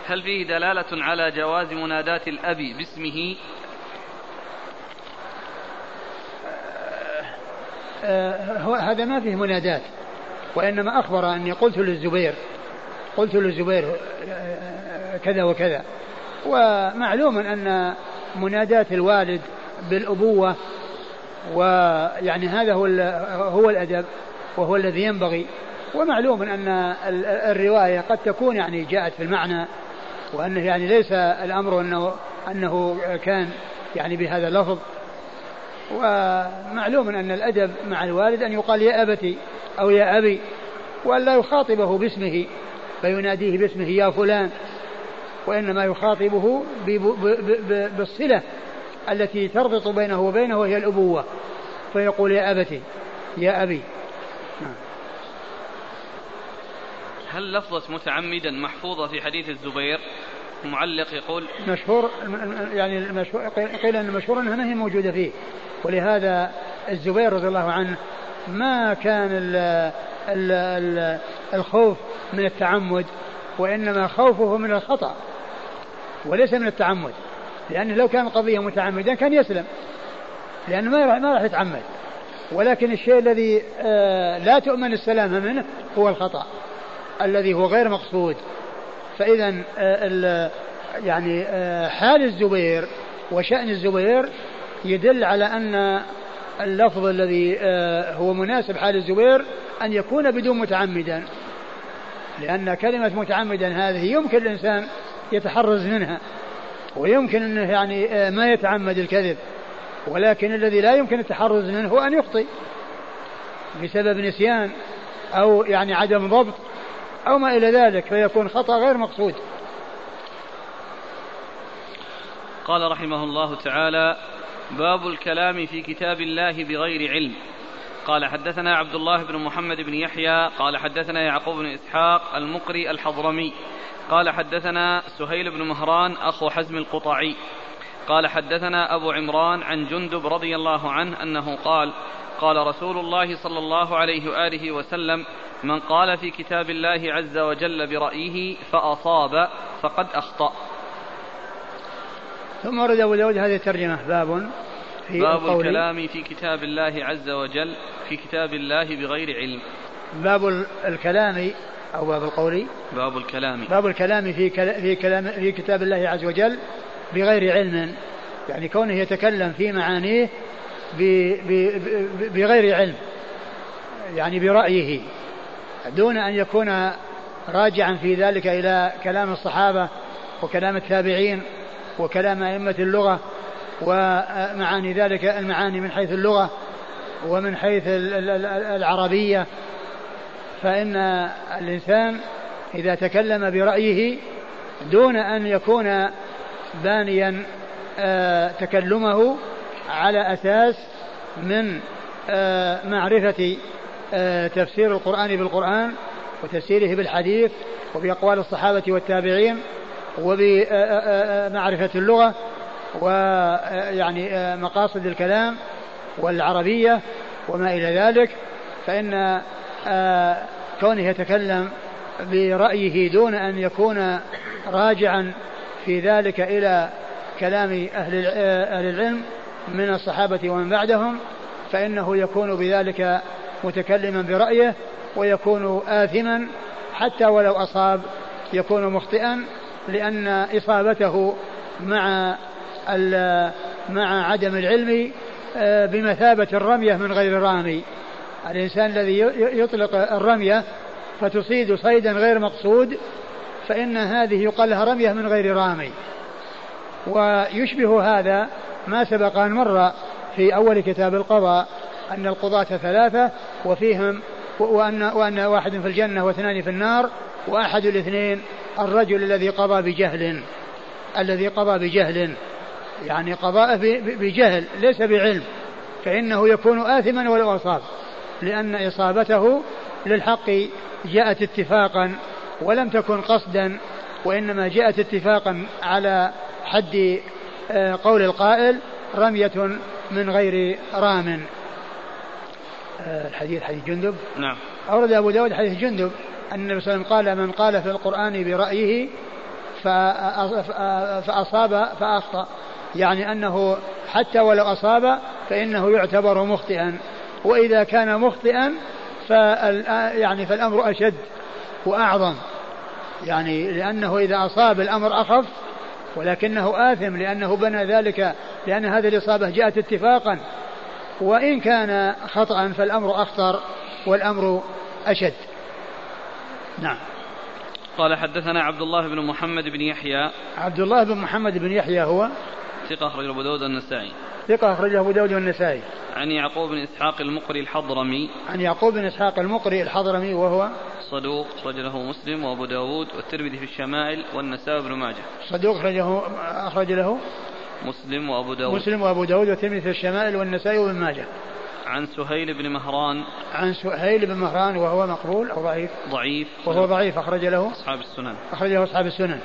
هل فيه دلالة على جواز مناداة الأب باسمه؟ آه هذا ما فيه منادات وإنما أخبر أني قلت للزبير قلت للزبير كذا وكذا. ومعلوم أن مناداة الوالد بالأبوة ويعني هذا هو هو الأدب وهو الذي ينبغي. ومعلوم أن الرواية قد تكون يعني جاءت في المعنى وأنه يعني ليس الأمر أنه أنه كان يعني بهذا اللفظ. ومعلوم أن الأدب مع الوالد أن يقال يا أبتي أو يا أبي وأن لا يخاطبه باسمه فيناديه باسمه يا فلان وإنما يخاطبه بالصلة التي تربط بينه وبينه وهي الأبوة. فيقول يا أبتي يا أبي. هل لفظة متعمدا محفوظة في حديث الزبير؟ معلق يقول مشهور يعني المشهور قيل أن المشهور انها ما هي موجودة فيه. ولهذا الزبير رضي الله عنه ما كان ال ال ال الخوف من التعمد وإنما خوفه من الخطأ وليس من التعمد. لأنه لو كان القضية متعمدا كان يسلم لأنه ما راح ما راح يتعمد. ولكن الشيء الذي آه، لا تؤمن السلامة منه هو الخطأ. الذي هو غير مقصود. فإذا آه، يعني آه، حال الزبير وشأن الزبير يدل على أن اللفظ الذي آه، هو مناسب حال الزبير أن يكون بدون متعمدا. لأن كلمة متعمدا هذه يمكن الإنسان يتحرز منها ويمكن أنه يعني ما يتعمد الكذب ولكن الذي لا يمكن التحرز منه هو أن يخطئ بسبب نسيان أو يعني عدم ضبط. أو ما إلى ذلك فيكون خطأ غير مقصود. قال رحمه الله تعالى باب الكلام في كتاب الله بغير علم. قال حدثنا عبد الله بن محمد بن يحيى قال حدثنا يعقوب بن إسحاق المقري الحضرمي قال حدثنا سهيل بن مهران أخو حزم القطعي قال حدثنا أبو عمران عن جندب رضي الله عنه أنه قال قال رسول الله صلى الله عليه وآله وسلم من قال في كتاب الله عز وجل برأيه فأصاب فقد أخطأ. ثم ورد أبو داود هذه الترجمة. باب في باب الكلام في كتاب الله عز وجل في كتاب الله بغير علم. باب الكلام أو باب القول. باب الكلام. باب الكلام في في كلام في كتاب الله عز وجل بغير علم. يعني كونه يتكلم في معانيه بغير علم يعني برأيه دون أن يكون راجعا في ذلك إلى كلام الصحابة وكلام التابعين وكلام أئمة اللغة ومعاني ذلك المعاني من حيث اللغة ومن حيث العربية. فإن الإنسان إذا تكلم برأيه دون أن يكون بانيا آه، تكلمه على أساس من آه، معرفة آه، تفسير القرآن بالقرآن وتفسيره بالحديث وبأقوال الصحابة والتابعين وبمعرفة اللغة ويعني مقاصد الكلام والعربية وما إلى ذلك فإن كونه يتكلم برأيه دون أن يكون راجعا في ذلك إلى كلام أهل العلم من الصحابة ومن بعدهم فإنه يكون بذلك متكلما برأيه ويكون آثما حتى ولو أصاب يكون مخطئا لأن إصابته مع مع عدم العلم آه، بمثابة الرمية من غير رامي. الإنسان الذي يطلق الرمية فتصيد صيدا غير مقصود فإن هذه يقال لها رمية من غير رامي. ويشبه هذا ما سبق أن مر في أول كتاب القضاء أن القضاة ثلاثة وفيهم وأن, وأن واحد في الجنة واثنان في النار وأحد الاثنين الرجل الذي قضى بجهل الذي قضى بجهل. يعني قضاء بجهل ليس بعلم. فإنه يكون آثما ولو أصاب لأن إصابته للحق جاءت اتفاقا ولم تكن قصدا وإنما جاءت اتفاقا على حد قول القائل رمية من غير رام. آه، الحديث حديث جندب. نعم. أورد أبو داود حديث جندب أن النبي صلى الله عليه وسلم قال من قال في القرآن برأيه فأصاب فأخطأ. يعني أنه حتى ولو أصاب فإنه يعتبر مخطئا. وإذا كان مخطئا يعني فالأمر أشد وأعظم. يعني لأنه إذا أصاب الأمر أخف ولكنه آثم لأنه بنى ذلك لأن هذه الإصابة جاءت اتفاقا. وإن كان خطأ فالأمر أخطر والأمر أشد. نعم. قال حدثنا عبد الله بن محمد بن يحيى. عبد الله بن محمد بن يحيى هو؟ ثقة أخرجه أبو داود والنسائي. ثقة أخرجه أبو داود والنسائي. عن يعقوب بن إسحاق المقري الحضرمي. عن يعقوب بن إسحاق المقري الحضرمي وهو صدوق أخرج له مسلم وأبو داود والترمذي في الشمائل والنسائي بن ماجه. صدوق أخرجه أخرج له مسلم وأبو داود. مسلم وأبو داود والترمذي في الشمائل والنسائي وابن ماجه. عن سهيل بن مهران. عن سهيل بن مهران وهو مقبول أو ضعيف. ضعيف. وهو ضعيف أخرج له أصحاب السنن. أخرجه أصحاب السنن.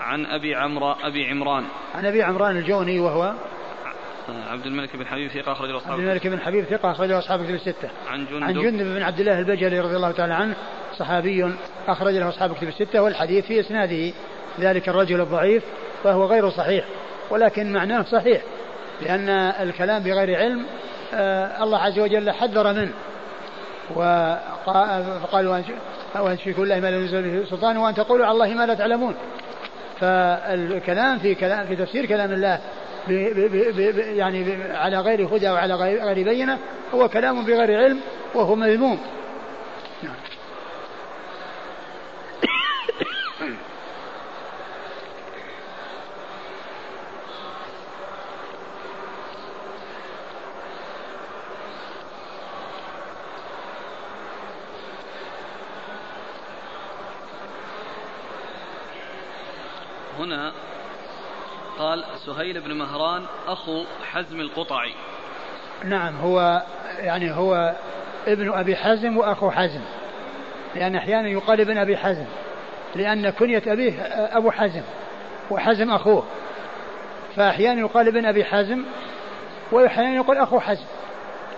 عن أبي عمرو أبي عمران. عن أبي عمران الجوني وهو عبد الملك بن حبيب ثقة أخرجه أصحاب عبد الملك بن حبيب ثقة أخرجه أصحاب كتب الستة. عن جندب. عن جندب بن عبد الله البجلي رضي الله تعالى عنه صحابي أخرج له أصحاب كتب الستة والحديث في إسناده ذلك الرجل الضعيف فهو غير صحيح ولكن معناه صحيح لأن الكلام بغير علم آه الله عز وجل حذر منه. وقال وأن تشركوا الله ما لا ينزل به سلطان وأن تقولوا على الله ما لا تعلمون. فالكلام في كلام في تفسير كلام الله يعني على غير هدى وعلى غير بينة هو كلام بغير علم وهو مذموم نعم هنا قال سهيل بن مهران أخو حزم القطعي. نعم هو يعني هو ابن أبي حزم وأخو حزم. لأن أحيانا يقال ابن أبي حزم لأن كنية أبيه أبو حزم وحزم أخوه. فأحيانا يقال ابن أبي حزم وأحيانا يقول أخو حزم.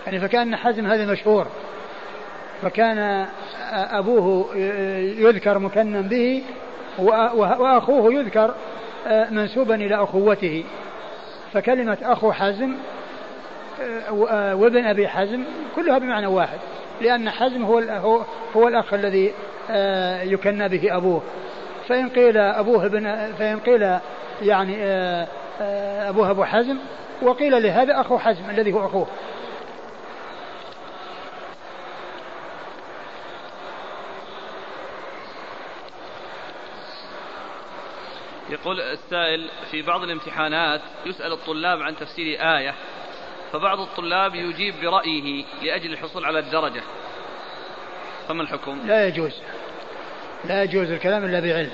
يعني فكان حزم هذا مشهور. فكان أبوه يذكر مكنا به وأخوه يذكر منسوبا إلى أخوته. فكلمة أخو حزم آه، آه، وابن أبي حزم كلها بمعنى واحد لأن حزم هو هو, هو الأخ الذي آه، يكنى به أبوه. فإن قيل أبوه ابن فإن قيل يعني أبوه أبو حزم وقيل لهذا أخو حزم الذي هو أخوه. يقول السائل في بعض الامتحانات يسأل الطلاب عن تفسير آية فبعض الطلاب يجيب برأيه لأجل الحصول على الدرجة. فما الحكم؟ لا يجوز. لا يجوز الكلام إلا بعلم.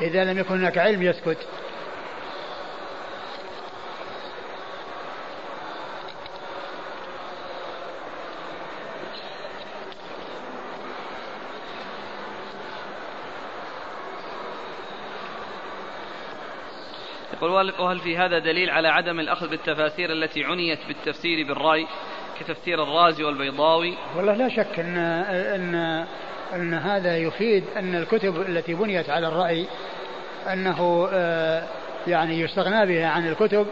إذا لم يكن هناك علم يسكت. يقول وهل في هذا دليل على عدم الأخذ بالتفاسير التي عنيت بالتفسير بالرأي كتفسير الرازي والبيضاوي؟ والله لا شك أن, أن, أن هذا يفيد أن الكتب التي بنيت على الرأي أنه آه، يعني يستغنى بها عن الكتب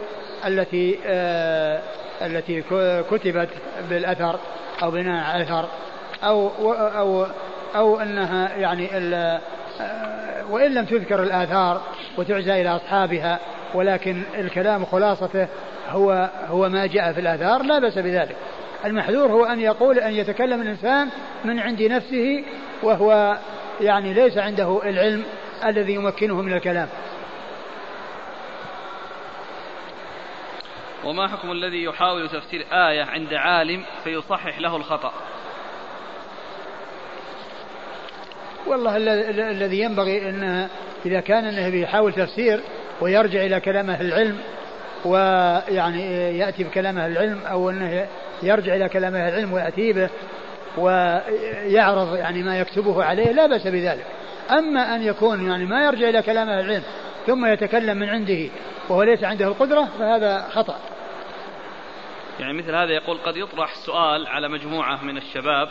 التي آه، التي كتبت بالأثر أو بناء على الأثر أو أو أو أنها يعني آه، وإن لم تذكر الآثار وتعزى إلى أصحابها ولكن الكلام خلاصته هو هو ما جاء في الآثار لا بأس بذلك. المحذور هو أن يقول أن يتكلم الإنسان من عند نفسه وهو يعني ليس عنده العلم الذي يمكنه من الكلام. وما حكم الذي يحاول تفسير آية عند عالم فيصحح له الخطأ؟ والله الذي ينبغي أن إذا كان النبي يحاول تفسير ويرجع إلى كلام أهل العلم ويعني يأتي بكلام أهل العلم أو أنه يرجع إلى كلام أهل العلم ويأتي به ويعرض يعني ما يكتبه عليه لا بأس بذلك. أما أن يكون يعني ما يرجع إلى كلام أهل العلم ثم يتكلم من عنده وهو ليس عنده القدرة فهذا خطأ. يعني مثل هذا يقول قد يطرح سؤال على مجموعة من الشباب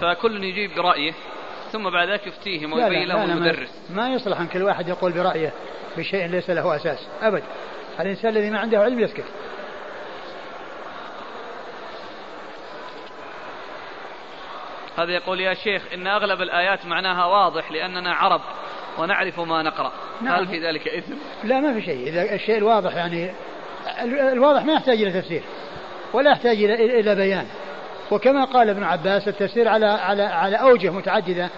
فكل يجيب برأيه ثم بعد ذلك يفتيهم ويبين لهم المدرس. ما يصلح أن كل واحد يقول برأيه بشيء ليس له أساس أبدا الإنسان الذي ما عنده علم يسكت. هذا يقول يا شيخ إن أغلب الآيات معناها واضح لأننا عرب ونعرف ما نقرأ. نعم. هل في ذلك إثم؟ لا ما في شيء. إذا الشيء الواضح يعني الواضح ما يحتاج إلى تفسير ولا يحتاج إلى بيان. وكما قال ابن عباس التفسير على على على أوجه متعددة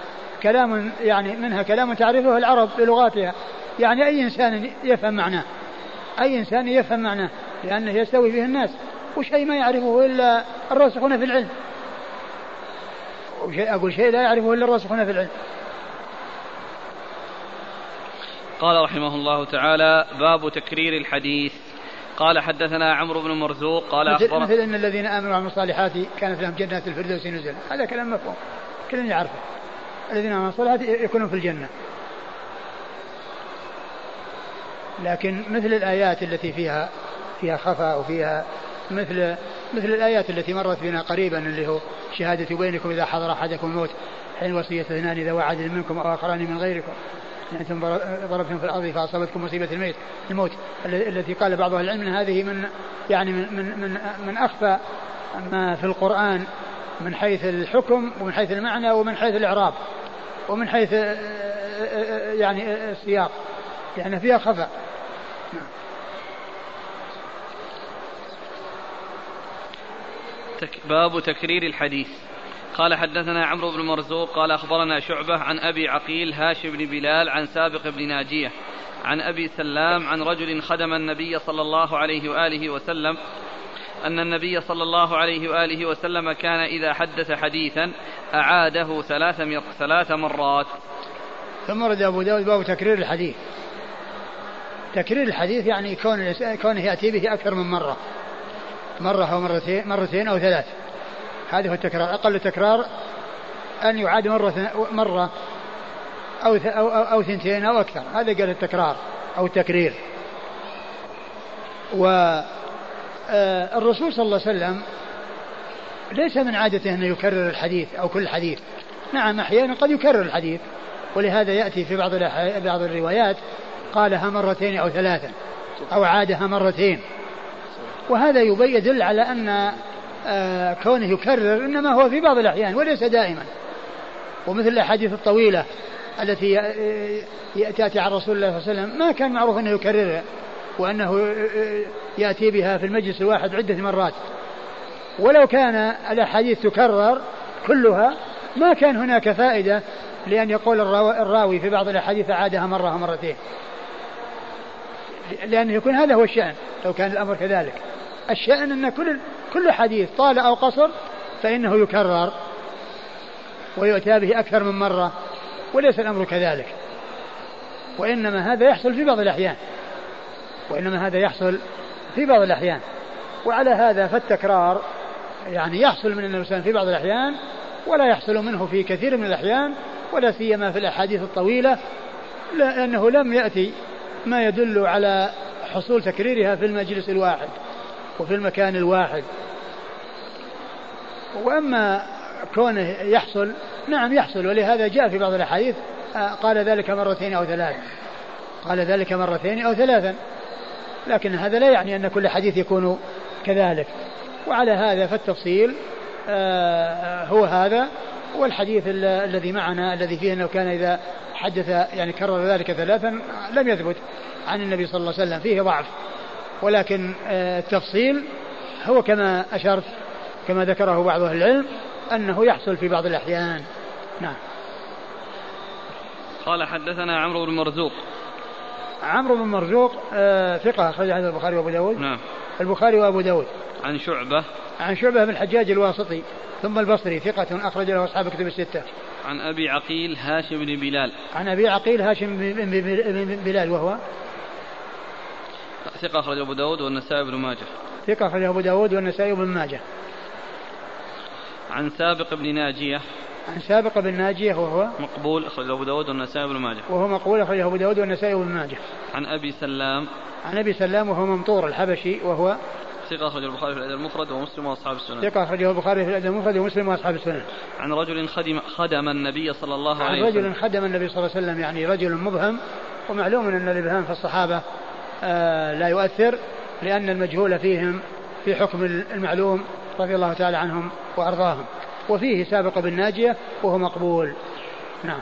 كلام يعني منها كلام تعرفه العرب بلغاتها. يعني أي إنسان يفهم معناه؟ أي إنسان يفهم معناه؟ لأنه يستوي به الناس. وشيء ما يعرفه إلا الراسخون في العلم. وشيء أقول شيء لا يعرفه إلا الراسخون في العلم. قال رحمه الله تعالى باب تكرير الحديث. قال حدثنا عمرو بن مرزوق قال مثل, أخبر مثل أن الذين آمنوا وعملوا الصالحات كانت لهم جنات الفردوس نزلا. هذا كلام مفهوم. كلنا يعرفه الذين آمنوا الصالحات يكونون في الجنة. لكن مثل الآيات التي فيها فيها خفاء وفيها مثل مثل الآيات التي مرت بنا قريبا اللي هو شهادة بينكم إذا حضر أحدكم الموت حين وصية اثنان إذا وعد منكم أو آخران من غيركم. يعني أنتم ضربتم في الأرض فأصابتكم مصيبة الموت. الموت التي قال بعض أهل العلم هذه من يعني من من من, من أخفى ما في القرآن من حيث الحكم ومن حيث المعنى ومن حيث الإعراب ومن حيث يعني السياق. يعني فيها خفاء باب تكرير الحديث. قال حدثنا عمرو بن مرزوق قال أخبرنا شعبة عن أبي عقيل هاشم بن بلال عن سابق بن ناجية عن أبي سلام عن رجل خدم النبي صلى الله عليه وآله وسلم أن النبي صلى الله عليه وآله وسلم كان إذا حدث حديثا أعاده ثلاث ثلاث مرات. ثم رد أبو داود باب تكرير الحديث. تكرير الحديث يعني كون كونه يأتي به أكثر من مرة. مرة أو مرتين مرتين أو ثلاث. هذا هو التكرار. أقل التكرار أن يعاد مرة مرة أو أو أو ثنتين أو أكثر. هذا قال التكرار أو التكرير. و آه، صلى الله عليه وسلم ليس من عادته أنه يكرر الحديث أو كل حديث. نعم أحيانا قد يكرر الحديث. ولهذا يأتي في بعض بعض الروايات قالها مرتين أو ثلاثا أو عادها مرتين. وهذا يدل على أن كونه يكرر إنما هو في بعض الأحيان وليس دائما. ومثل الأحاديث الطويلة التي تأتي عن رسول الله صلى الله عليه وسلم ما كان معروف أنه يكررها وأنه يأتي بها في المجلس الواحد عدة مرات. ولو كان الأحاديث تكرر كلها ما كان هناك فائدة لأن يقول الراوي في بعض الأحاديث أعادها مرة ومرتين. لأنه يكون هذا هو الشأن لو كان الأمر كذلك. الشأن أن كل كل حديث طال أو قصر فإنه يكرر ويؤتى به أكثر من مرة وليس الأمر كذلك. وإنما هذا يحصل في بعض الأحيان. وإنما هذا يحصل في بعض الأحيان. وعلى هذا فالتكرار يعني يحصل من وسلم في بعض الأحيان ولا يحصل منه في كثير من الأحيان ولا سيما في الأحاديث الطويلة لأنه لم يأتي ما يدل على حصول تكريرها في المجلس الواحد. وفي المكان الواحد. وأما كونه يحصل نعم يحصل ولهذا جاء في بعض الأحاديث آه، قال ذلك مرتين أو ثلاث. قال ذلك مرتين أو ثلاثا. لكن هذا لا يعني أن كل حديث يكون كذلك. وعلى هذا فالتفصيل آه، هو هذا. والحديث الذي معنا الذي فيه أنه كان إذا حدث يعني كرر ذلك ثلاثا لم يثبت. عن النبي صلى الله عليه وسلم فيه ضعف. ولكن آه، التفصيل هو كما أشرت كما ذكره بعض أهل العلم أنه يحصل في بعض الأحيان. نعم. قال حدثنا عمرو بن مرزوق. عمرو بن مرزوق آه ثقة أخرج عنه البخاري وأبو داود. نعم. البخاري وأبو داود. عن شعبة. عن شعبة بن الحجاج الواسطي ثم البصري ثقة أخرج له أصحاب كتب الستة. عن أبي عقيل هاشم بن بلال. عن أبي عقيل هاشم بن بلال وهو ثقة أخرج أبو داود والنسائي بن ماجه ثقة أخرج أبو داود والنسائي بن ماجه عن سابق بن ناجية عن سابق بن ناجية وهو مقبول أخرجه أبو داود والنسائي بن ماجه وهو مقبول أخرجه أبو داود والنسائي بن ماجه عن أبي سلام عن أبي سلام وهو ممطور الحبشي وهو ثقة أخرجه البخاري في الأدب المفرد ومسلم وأصحاب السنن. ثقة أخرجه البخاري في الأدب المفرد ومسلم وأصحاب السنن. عن رجل خدم خدم النبي صلى الله عليه وسلم. عن رجل خدم النبي صلى الله عليه وسلم يعني رجل مبهم ومعلوم أن الإبهام في الصحابة لا يؤثر لأن المجهول فيهم في حكم المعلوم رضي الله تعالى عنهم وأرضاهم. وفيه سابق بن ناجية وهو مقبول. نعم.